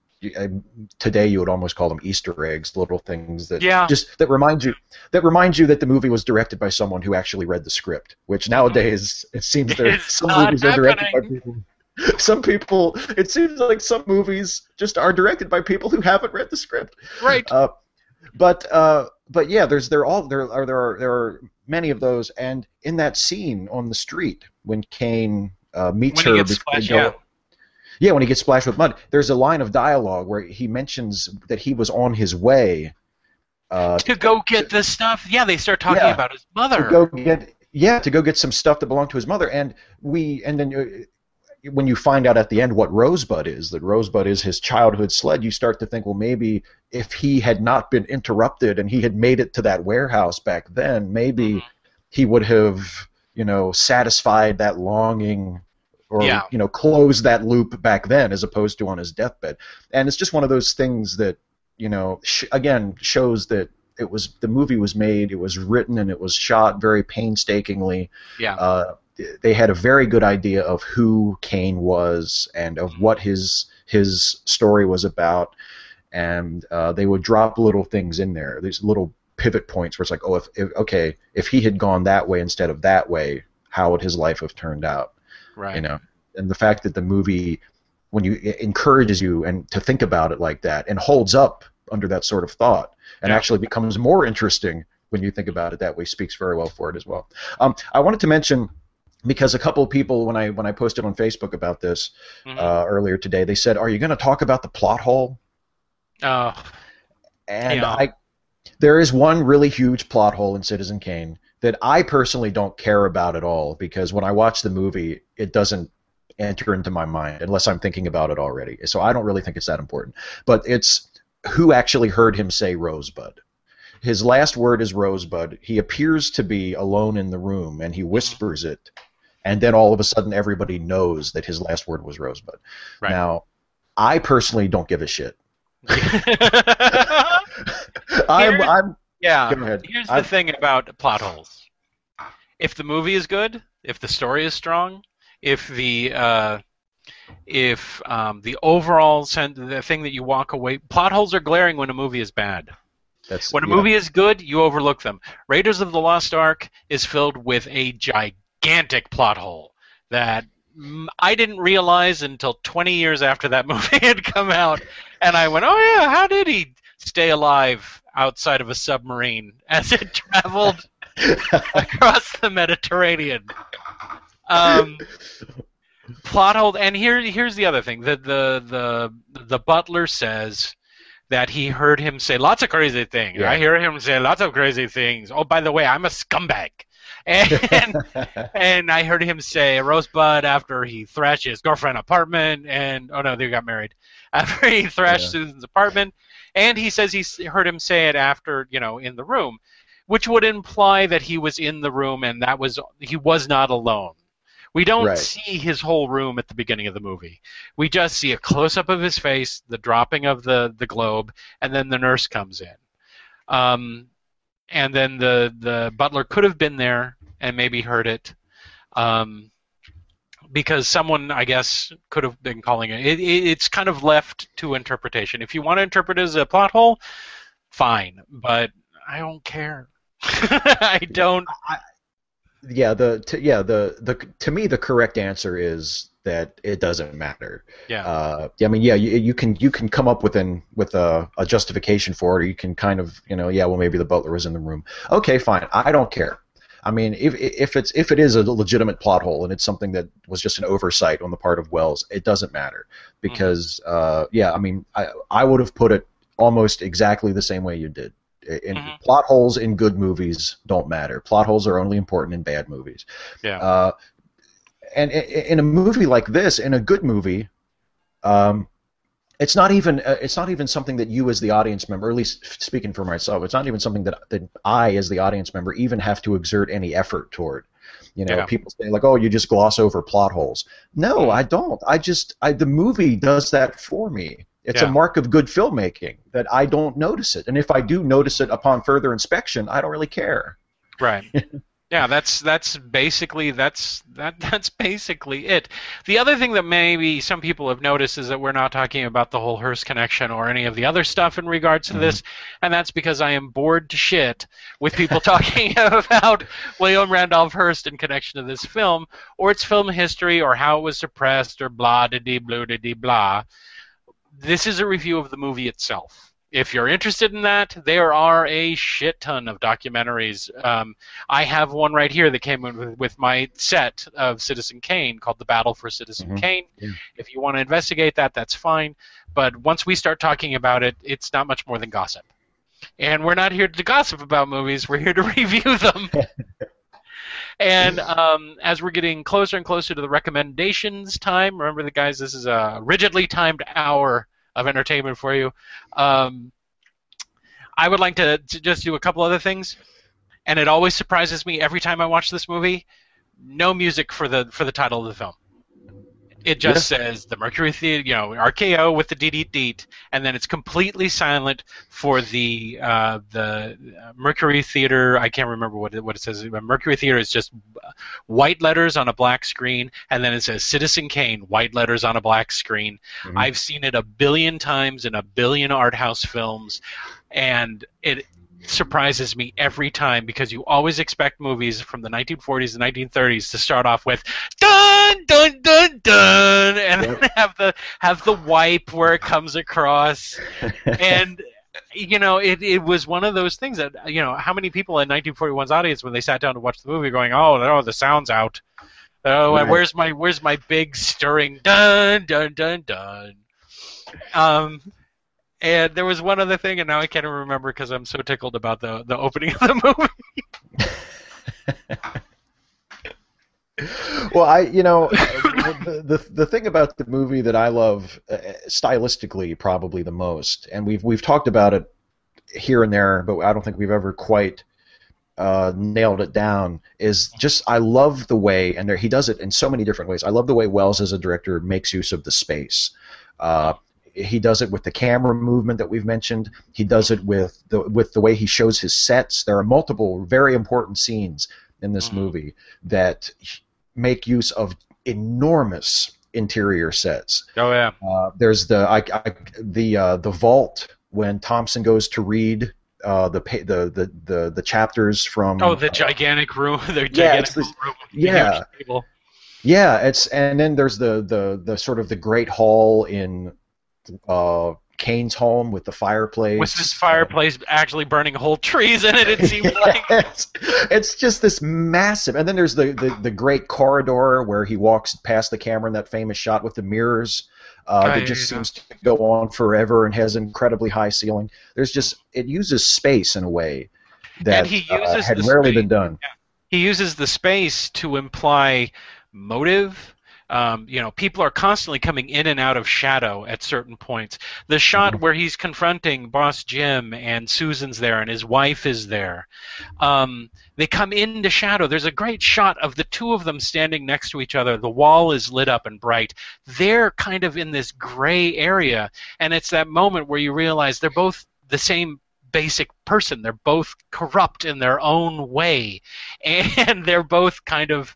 today you would almost call them Easter eggs, little things that Yeah. just that remind you that remind you that the movie was directed by someone who actually read the script. Which nowadays it seems there some movies are directed by people. Some people, it seems like some movies just are directed by people who haven't read the script. right. Uh, but uh, but yeah, there's there all there are there are there are many of those, and in that scene on the street when Kane uh, meets When he her, gets before go- yeah. Yeah, when he gets splashed with mud, there's a line of dialogue where he mentions that he was on his way uh, to go get the stuff. Yeah, they start talking Yeah. about his mother. to go get yeah to go get some stuff that belonged to his mother, and we and then. Uh, when you find out at the end what Rosebud is, that Rosebud is his childhood sled, you start to think, well, maybe if he had not been interrupted and he had made it to that warehouse back then, maybe Mhm. he would have, you know, satisfied that longing or, Yeah. you know, close that loop back then as opposed to on his deathbed. And it's just one of those things that, you know, sh- again, shows that it was the movie was made, it was written, and it was shot very painstakingly. Yeah. Uh, they had a very good idea of who Kane was and of what his his story was about, and uh, they would drop little things in there. These little pivot points where it's like, oh, if, if okay, if he had gone that way instead of that way, how would his life have turned out? Right. You know, and the fact that the movie, when you encourages you and to think about it like that, and holds up under that sort of thought, and Yeah. actually becomes more interesting when you think about it that way, speaks very well for it as well. Um, I wanted to mention because a couple of people when I when I posted on Facebook about this Mhm. uh, earlier today, they said, "Are you going to talk about the plot hole?" Oh, And Yeah. I, there is one really huge plot hole in Citizen Kane that I personally don't care about at all because when I watch the movie, it doesn't enter into my mind unless I'm thinking about it already. So I don't really think it's that important. But it's who actually heard him say Rosebud. His last word is Rosebud. He appears to be alone in the room and he whispers it. And then all of a sudden, everybody knows that his last word was Rosebud. Right. Now, I personally don't give a shit. yeah. I'm, I'm Go ahead. Here's the I've- thing about plot holes. If the movie is good, if the story is strong, if the uh, if um, the overall sen- the thing that you walk away plot holes are glaring when a movie is bad. That's When a yeah. movie is good, you overlook them. Raiders of the Lost Ark is filled with a gigantic plot hole that I didn't realize until 20 years after that movie had come out, and I went, "Oh yeah, how did he stay alive outside of a submarine as it traveled across the Mediterranean?" um, plot hole. And here, here's the other thing. The the the the butler says that he heard him say lots of crazy things. Yeah. I hear him say lots of crazy things. Oh, by the way, I'm a scumbag. And and I heard him say Rosebud after he thrashed his girlfriend apartment, and oh no, they got married after he thrashed Yeah. Susan's apartment, and he says he heard him say it after you know in the room, which would imply that he was in the room and that was he was not alone. We don't Right. see his whole room at the beginning of the movie. We just see a close up of his face, the dropping of the the globe, and then the nurse comes in. Um, and then the the butler could have been there and maybe heard it, um, because someone I guess could have been calling it. It, it. It's kind of left to interpretation. If you want to interpret it as a plot hole, fine, but I don't care. I don't. yeah, the to, yeah the the to me the correct answer is that it doesn't matter. Yeah. Uh, I mean, yeah, you, you can you can come up with an with a, a justification for it, or you can kind of you know, yeah, well maybe the butler was in the room. Okay, fine, I don't care. I mean, if if it's if it is a legitimate plot hole and it's something that was just an oversight on the part of Welles, it doesn't matter because uh, yeah, I mean, I I would have put it almost exactly the same way you did. In Mhm. plot holes in good movies don't matter. Plot holes are only important in bad movies. Yeah. Uh, and in a movie like this, in a good movie, um, it's not even uh, it's not even something that you as the audience member, at least speaking for myself, it's not even something that that I as the audience member even have to exert any effort toward. You know, Yeah. people say like, "Oh, you just gloss over plot holes." No, I don't. I just I, the movie does that for me. It's Yeah. a mark of good filmmaking that I don't notice it, and if I do notice it upon further inspection, I don't really care. Right. yeah, that's that's basically that's that that's basically it. The other thing that maybe some people have noticed is that we're not talking about the whole Hearst connection or any of the other stuff in regards to mm-hmm. this, and that's because I am bored to shit with people talking about William Randolph Hearst in connection to this film or its film history or how it was suppressed or blah de dee blue de blah. This is a review of the movie itself. If you're interested in that, there are a shit ton of documentaries. Um, I have one right here that came in with, with my set of Citizen Kane called The Battle for Citizen Mhm. Kane. Yeah. If you want to investigate that, that's fine. But once we start talking about it, it's not much more than gossip. And we're not here to gossip about movies, we're here to review them. and um, as we're getting closer and closer to the recommendations time, remember the guys, this is a rigidly timed hour of entertainment for you. Um, I would like to, to just do a couple other things, and it always surprises me every time I watch this movie. No music for the for the title of the film. It just says the Mercury Theater, you know, RKO with the deet deet deet, and then it's completely silent for the uh, the uh, Mercury Theater. I can't remember what it, what it says. But Mercury Theater is just white letters on a black screen, and then it says Citizen Kane, white letters on a black screen. Mhm. I've seen it a billion times in a billion art house films, and it surprises me every time because you always expect movies from the 1940s and 1930s to start off with dun dun dun dun and then have the have the wipe where it comes across. And you know it, it was one of those things that you know how many people in 1941's audience when they sat down to watch the movie going oh no the sound's out. Oh Right. where's my where's my big stirring dun dun dun dun? Um and there was one other thing, and now I can't remember because I'm so tickled about the the opening of the movie. well, I you know the, the the thing about the movie that I love uh, stylistically probably the most, and we've we've talked about it here and there, but I don't think we've ever quite uh, nailed it down. Is just I love the way, and there, he does it in so many different ways. I love the way Welles as a director makes use of the space. Uh, he does it with the camera movement that we've mentioned. He does it with the with the way he shows his sets. There are multiple very important scenes in this Mhm. movie that make use of enormous interior sets. Oh yeah, Uh, there's the I, I, the uh, the vault when Thompson goes to read uh, the, pa- the the the the chapters from. oh the gigantic room, the gigantic Yeah, it's the- room. yeah. Yeah, it's and then there's the the the sort of the great hall in uh, Kane's home with the fireplace. With this fireplace actually burning whole trees in it, it seems like. it's, it's just this massive. And then there's the, the, the great corridor where he walks past the camera in that famous shot with the mirrors. Uh, that just seems to go on forever and has incredibly high ceiling. There's just it uses space in a way that uh, had rarely space- been done. he uses the space to imply motive. Um, you know, people are constantly coming in and out of shadow at certain points. The shot where he's confronting Boss Jim and Susan's there and his wife is there. Um, they come into shadow. There's a great shot of the two of them standing next to each other. The wall is lit up and bright. They're kind of in this gray area, and it's that moment where you realize they're both the same basic person. They're both corrupt in their own way, and they're both kind of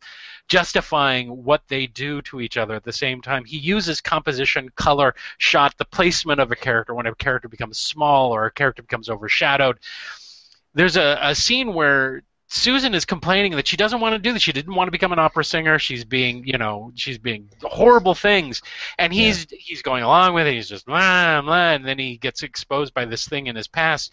justifying what they do to each other at the same time. He uses composition, color, shot, the placement of a character when a character becomes small or a character becomes overshadowed. There's a, a scene where Susan is complaining that she doesn't want to do this. She didn't want to become an opera singer. She's being, you know, she's being horrible things, and he's he's going along with it. He's just blah blah, and then he gets exposed by this thing in his past,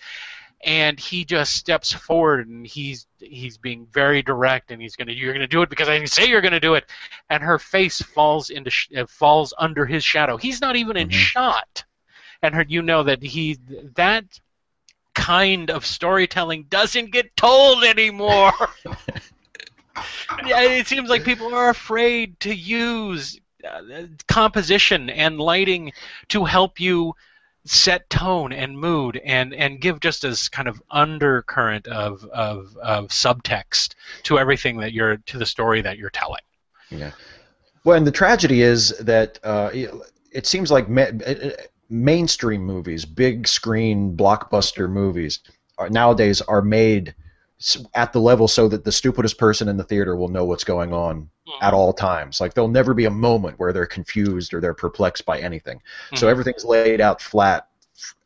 and he just steps forward and he's he's being very direct, and he's gonna you're gonna do it because I say you're gonna do it, and her face falls into sh- uh, falls under his shadow. He's not even in Mhm. shot, and her you know that he that kind of storytelling doesn't get told anymore. Yeah, it seems like people are afraid to use uh, composition and lighting to help you set tone and mood and, and give just as kind of undercurrent of, of, of subtext to everything that you're to the story that you're telling. Yeah. Well, and the tragedy is that uh, it, seems like ma- uh, mainstream movies, big screen blockbuster movies, are, nowadays are made at the level so that the stupidest person in the theater will know what's going on at all times. Like there'll never be a moment where they're confused or they're perplexed by anything. So Mhm. everything's laid out flat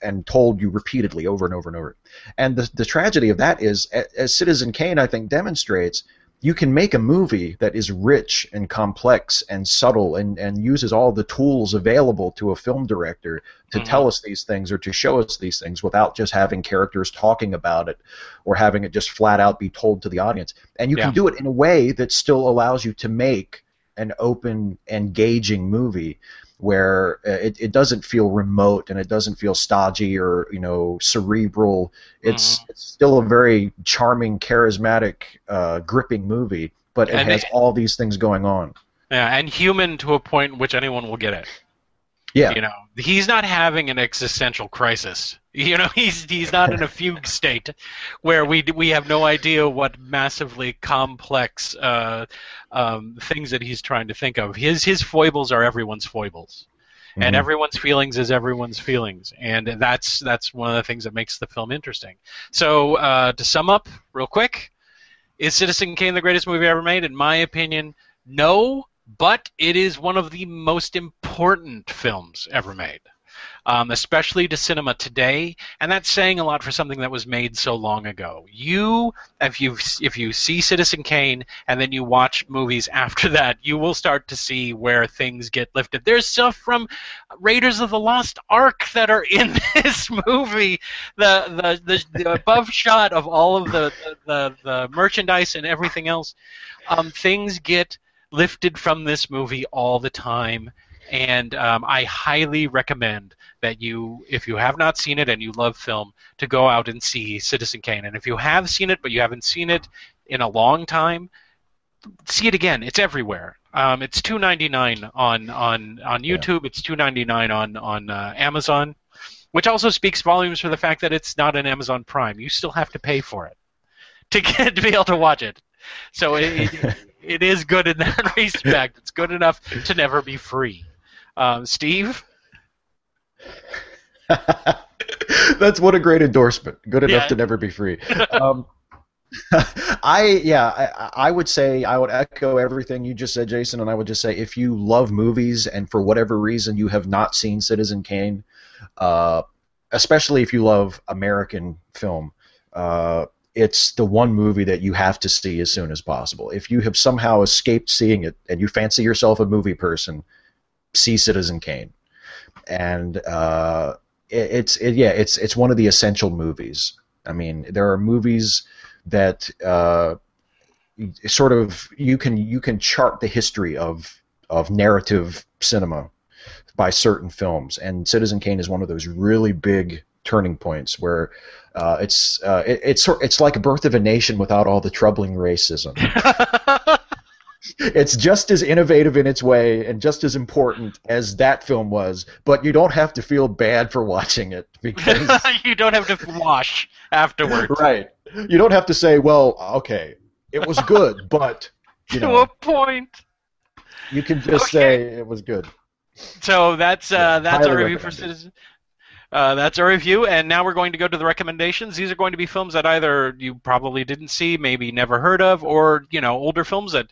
and told you repeatedly over and over and over. And the the tragedy of that is, as Citizen Kane I think demonstrates, you can make a movie that is rich and complex and subtle and, and uses all the tools available to a film director to Mhm. tell us these things or to show us these things without just having characters talking about it or having it just flat out be told to the audience. And you Yeah. can do it in a way that still allows you to make an open, engaging movie where uh, it, it doesn't feel remote and it doesn't feel stodgy or you know cerebral. It's, it's still a very charming, charismatic, uh, gripping movie, but it And has it- all these things going on. Yeah, and human to a point in which anyone will get it. Yeah, You know, he's not having an existential crisis. You know, he's he's not in a fugue state where we we have no idea what massively complex uh, um, things that he's trying to think of. His his foibles are everyone's foibles, and Mhm. everyone's feelings is everyone's feelings, and that's that's one of the things that makes the film interesting. So uh, to sum up, real quick, is Citizen Kane the greatest movie ever made? In my opinion, no, but it is one of the most important films ever made, um, especially to cinema today. And that's saying a lot for something that was made so long ago. You, if you if you see Citizen Kane and then you watch movies after that, you will start to see where things get lifted. There's stuff from Raiders of the Lost Ark that are in this movie. The the the, the above shot of all of the the, the merchandise and everything else. Um, things get lifted from this movie all the time and um, I highly recommend that you, if you have not seen it and you love film, to go out and see Citizen Kane. And if you have seen it but you haven't seen it in a long time, see it again. It's everywhere. Um, it's two ninety nine on on on Yeah. YouTube. It's two ninety nine on on uh, Amazon, which also speaks volumes for the fact that it's not an Amazon Prime. You still have to pay for it to get to be able to watch it. So it, it, it is good in that respect. It's good enough to never be free. Um, Steve, That's what a great endorsement. Good enough Yeah. to never be free. Um, I yeah, I, I would say I would echo everything you just said, Jason, and I would just say if you love movies and for whatever reason you have not seen Citizen Kane, uh, especially if you love American film, uh, it's the one movie that you have to see as soon as possible. If you have somehow escaped seeing it and you fancy yourself a movie person, see Citizen Kane. And uh, it, it's it, yeah, it's it's one of the essential movies. I mean, there are movies that uh, sort of you can you can chart the history of of narrative cinema by certain films, and Citizen Kane is one of those really big turning points where uh, it's uh, it, it's it's like a birth of a nation without all the troubling racism. it's just as innovative in its way and just as important as that film was, but you don't have to feel bad for watching it because you don't have to wash afterwards. right. You don't have to say, "Well, okay, it was good," but you to a point. you can just Okay. say it was good. So that's uh, Yeah, that's our review for. Citizen. Uh, that's our review, and now we're going to go to the recommendations. These are going to be films that either you probably didn't see, maybe never heard of, or you know older films that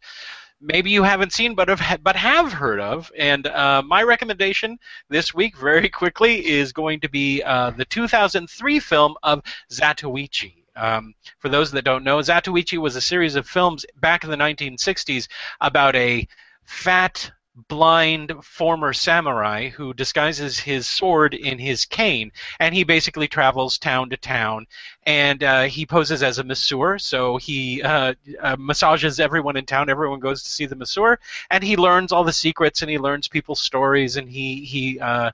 maybe you haven't seen but have but have heard of. And uh, my recommendation this week, very quickly, is going to be uh, the 2003 film of Zatoichi. Um, for those that don't know, Zatoichi was a series of films back in the 1960s about a fat, blind former samurai who disguises his sword in his cane, and he basically travels town to town, and uh, he poses as a masseur. So he uh, uh, massages everyone in town. Everyone goes to see the masseur, and he learns all the secrets, and he learns people's stories, and he he. Uh,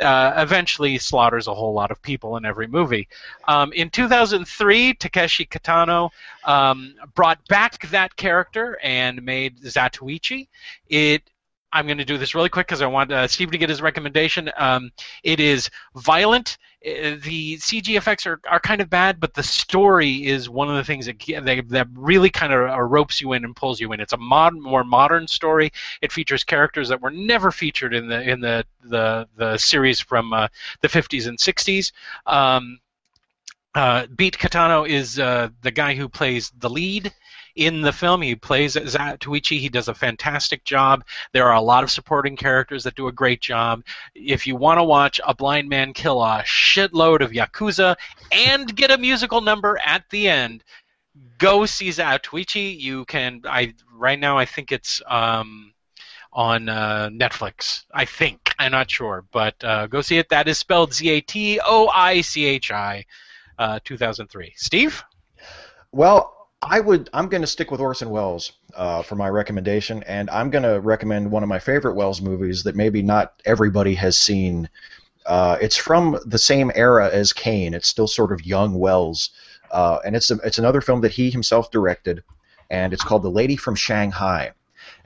uh, eventually slaughters a whole lot of people in every movie. Um, in 2003, Takeshi Kitano um, brought back that character and made Zatoichi. It I'm going to do this really quick because I want uh, Steve to get his recommendation. Um, it is violent. Uh, The CG effects are, are kind of bad, but the story is one of the things that ge- that, really kind of uh, ropes you in and pulls you in. It's a more modern story. It features characters that were never featured in the in the the, the series from uh, the 50s and 60s. Um, uh, Beat Kitano is uh, the guy who plays the lead in the film. He plays Zatoichi. He does a fantastic job. There are a lot of supporting characters that do a great job. If you want to watch a blind man kill a shitload of yakuza and get a musical number at the end, go see Zatoichi. You can. I right now I think it's. Um, on uh, Netflix, I think. I'm not sure, but uh, go see it. That is spelled Z A T O I C H I, uh, 2003. Steve? Well, I would. I'm going to stick with Orson Welles uh, for my recommendation, and I'm going to recommend one of my favorite Welles movies that maybe not everybody has seen. Uh, it's from the same era as Kane. It's still sort of young Welles, uh, and it's a, it's another film that he himself directed, and it's called The Lady from Shanghai,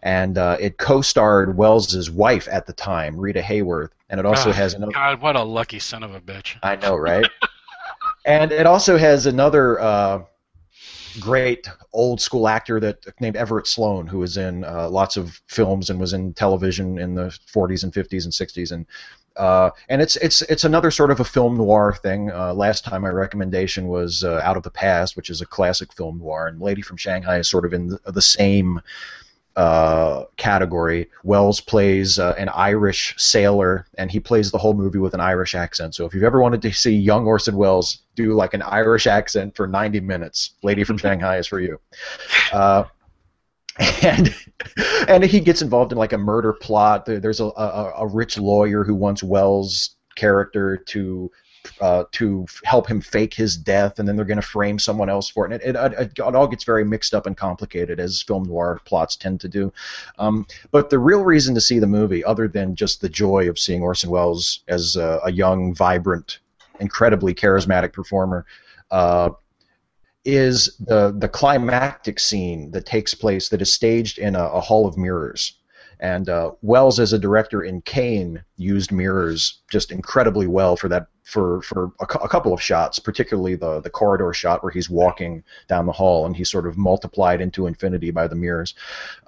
and uh, it co-starred Welles's wife at the time, Rita Hayworth, and it also Ah, has another. God, what a lucky son of a bitch. I know, right? and it also has another uh, great old school actor that named Everett Sloane, who was in uh, lots of films and was in television in the 40s and 50s and 60s, and uh, and it's it's it's another sort of a film noir thing. Uh, last time my recommendation was uh, Out of the Past, which is a classic film noir, and Lady from Shanghai is sort of in the, the same uh, category. Welles plays uh, an Irish sailor, and he plays the whole movie with an Irish accent. So if you've ever wanted to see young Orson Welles do like an Irish accent for 90 minutes, Lady from Shanghai is for you. Uh, and and he gets involved in like a murder plot. There's a, a, a rich lawyer who wants Welles' character to uh, to help him fake his death, and then they're going to frame someone else for it. And it, it, it, it all gets very mixed up and complicated, as film noir plots tend to do. Um, but the real reason to see the movie, other than just the joy of seeing Orson Welles as a, a young, vibrant, incredibly charismatic performer, uh, is the the climactic scene that takes place that is staged in a, a hall of mirrors. And uh, Welles, as a director in Kane, used mirrors just incredibly well for that for for a, a couple of shots, particularly the the corridor shot where he's walking down the hall and he's sort of multiplied into infinity by the mirrors.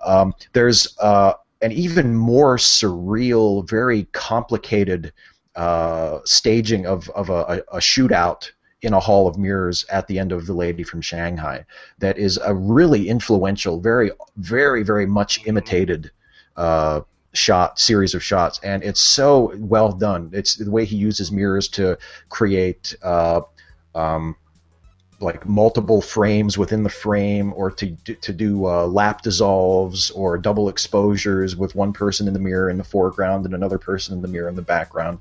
Um, there's uh, an even more surreal, very complicated uh, staging of of a, a shootout in a hall of mirrors at the end of The Lady from Shanghai that is a really influential, very, very, very much imitated uh, shot series of shots, and it's so well done. It's the way he uses mirrors to create. Uh, um, like multiple frames within the frame, or to to do uh, lap dissolves or double exposures with one person in the mirror in the foreground and another person in the mirror in the background.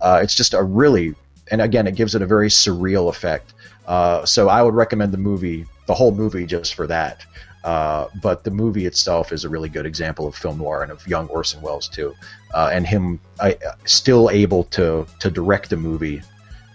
Uh, it's just a really, and again, it gives it a very surreal effect. Uh, so I would recommend the movie, the whole movie, just for that. Uh, but the movie itself is a really good example of film noir and of young Orson Welles too, uh, and him uh, still able to to direct a movie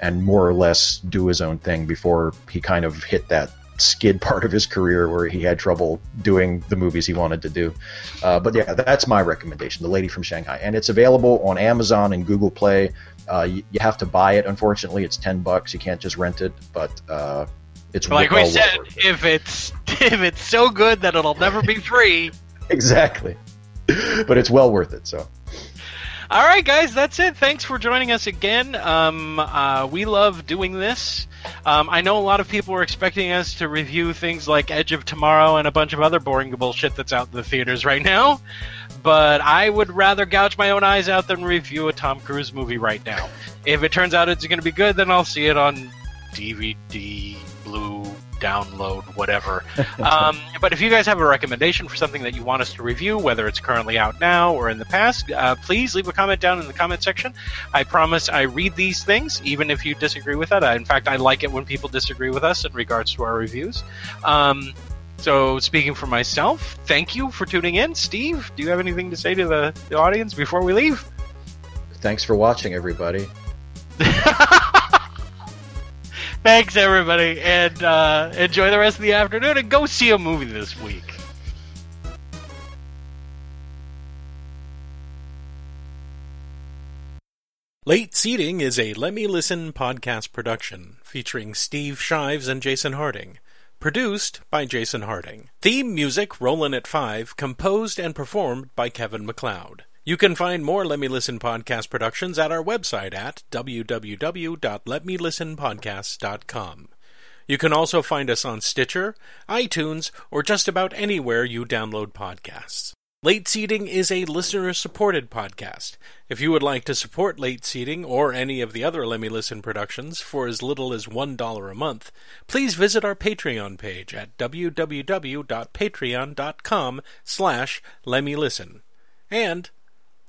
and more or less do his own thing before he kind of hit that skid part of his career where he had trouble doing the movies he wanted to do. Uh, but yeah, that's my recommendation, The Lady from Shanghai, and it's available on Amazon and Google Play. Uh, you, you, have to buy it. Unfortunately, it's ten bucks. You can't just rent it, but uh, it's like well we said. It. If it's if it's so good that it'll never be free. exactly, but it's well worth it. So. All right, guys, that's it. Thanks for joining us again. Um, uh, we love doing this. Um, I know a lot of people are expecting us to review things like Edge of Tomorrow and a bunch of other boring bullshit that's out in the theaters right now, but I would rather gouge my own eyes out than review a Tom Cruise movie right now. If it turns out it's going to be good, then I'll see it on DVD, Blue, download, whatever. um, but if you guys have a recommendation for something that you want us to review, whether it's currently out now or in the past, uh, please leave a comment down in the comment section. I promise I read these things, even if you disagree with that. in fact, I like it when people disagree with us in regards to our reviews. Um, so, speaking for myself, thank you for tuning in. Steve, do you have anything to say to the, the audience before we leave? Thanks for watching, everybody. Thanks, everybody, and uh, enjoy the rest of the afternoon and go see a movie this week. Late Seating is a Let Me Listen podcast production featuring Steve Shives and Jason Harding. Produced by Jason Harding. Theme music Rollin' at Five, composed and performed by Kevin MacLeod. You can find more Let Me Listen podcast productions at our website at www.letmelistenpodcasts.com. You can also find us on Stitcher, iTunes, or just about anywhere you download podcasts. Late Seating is a listener supported podcast. If you would like to support Late Seating or any of the other Let Me Listen productions for as little as $1 a month, please visit our Patreon page at www.patreon.com slash Lemmylisten. And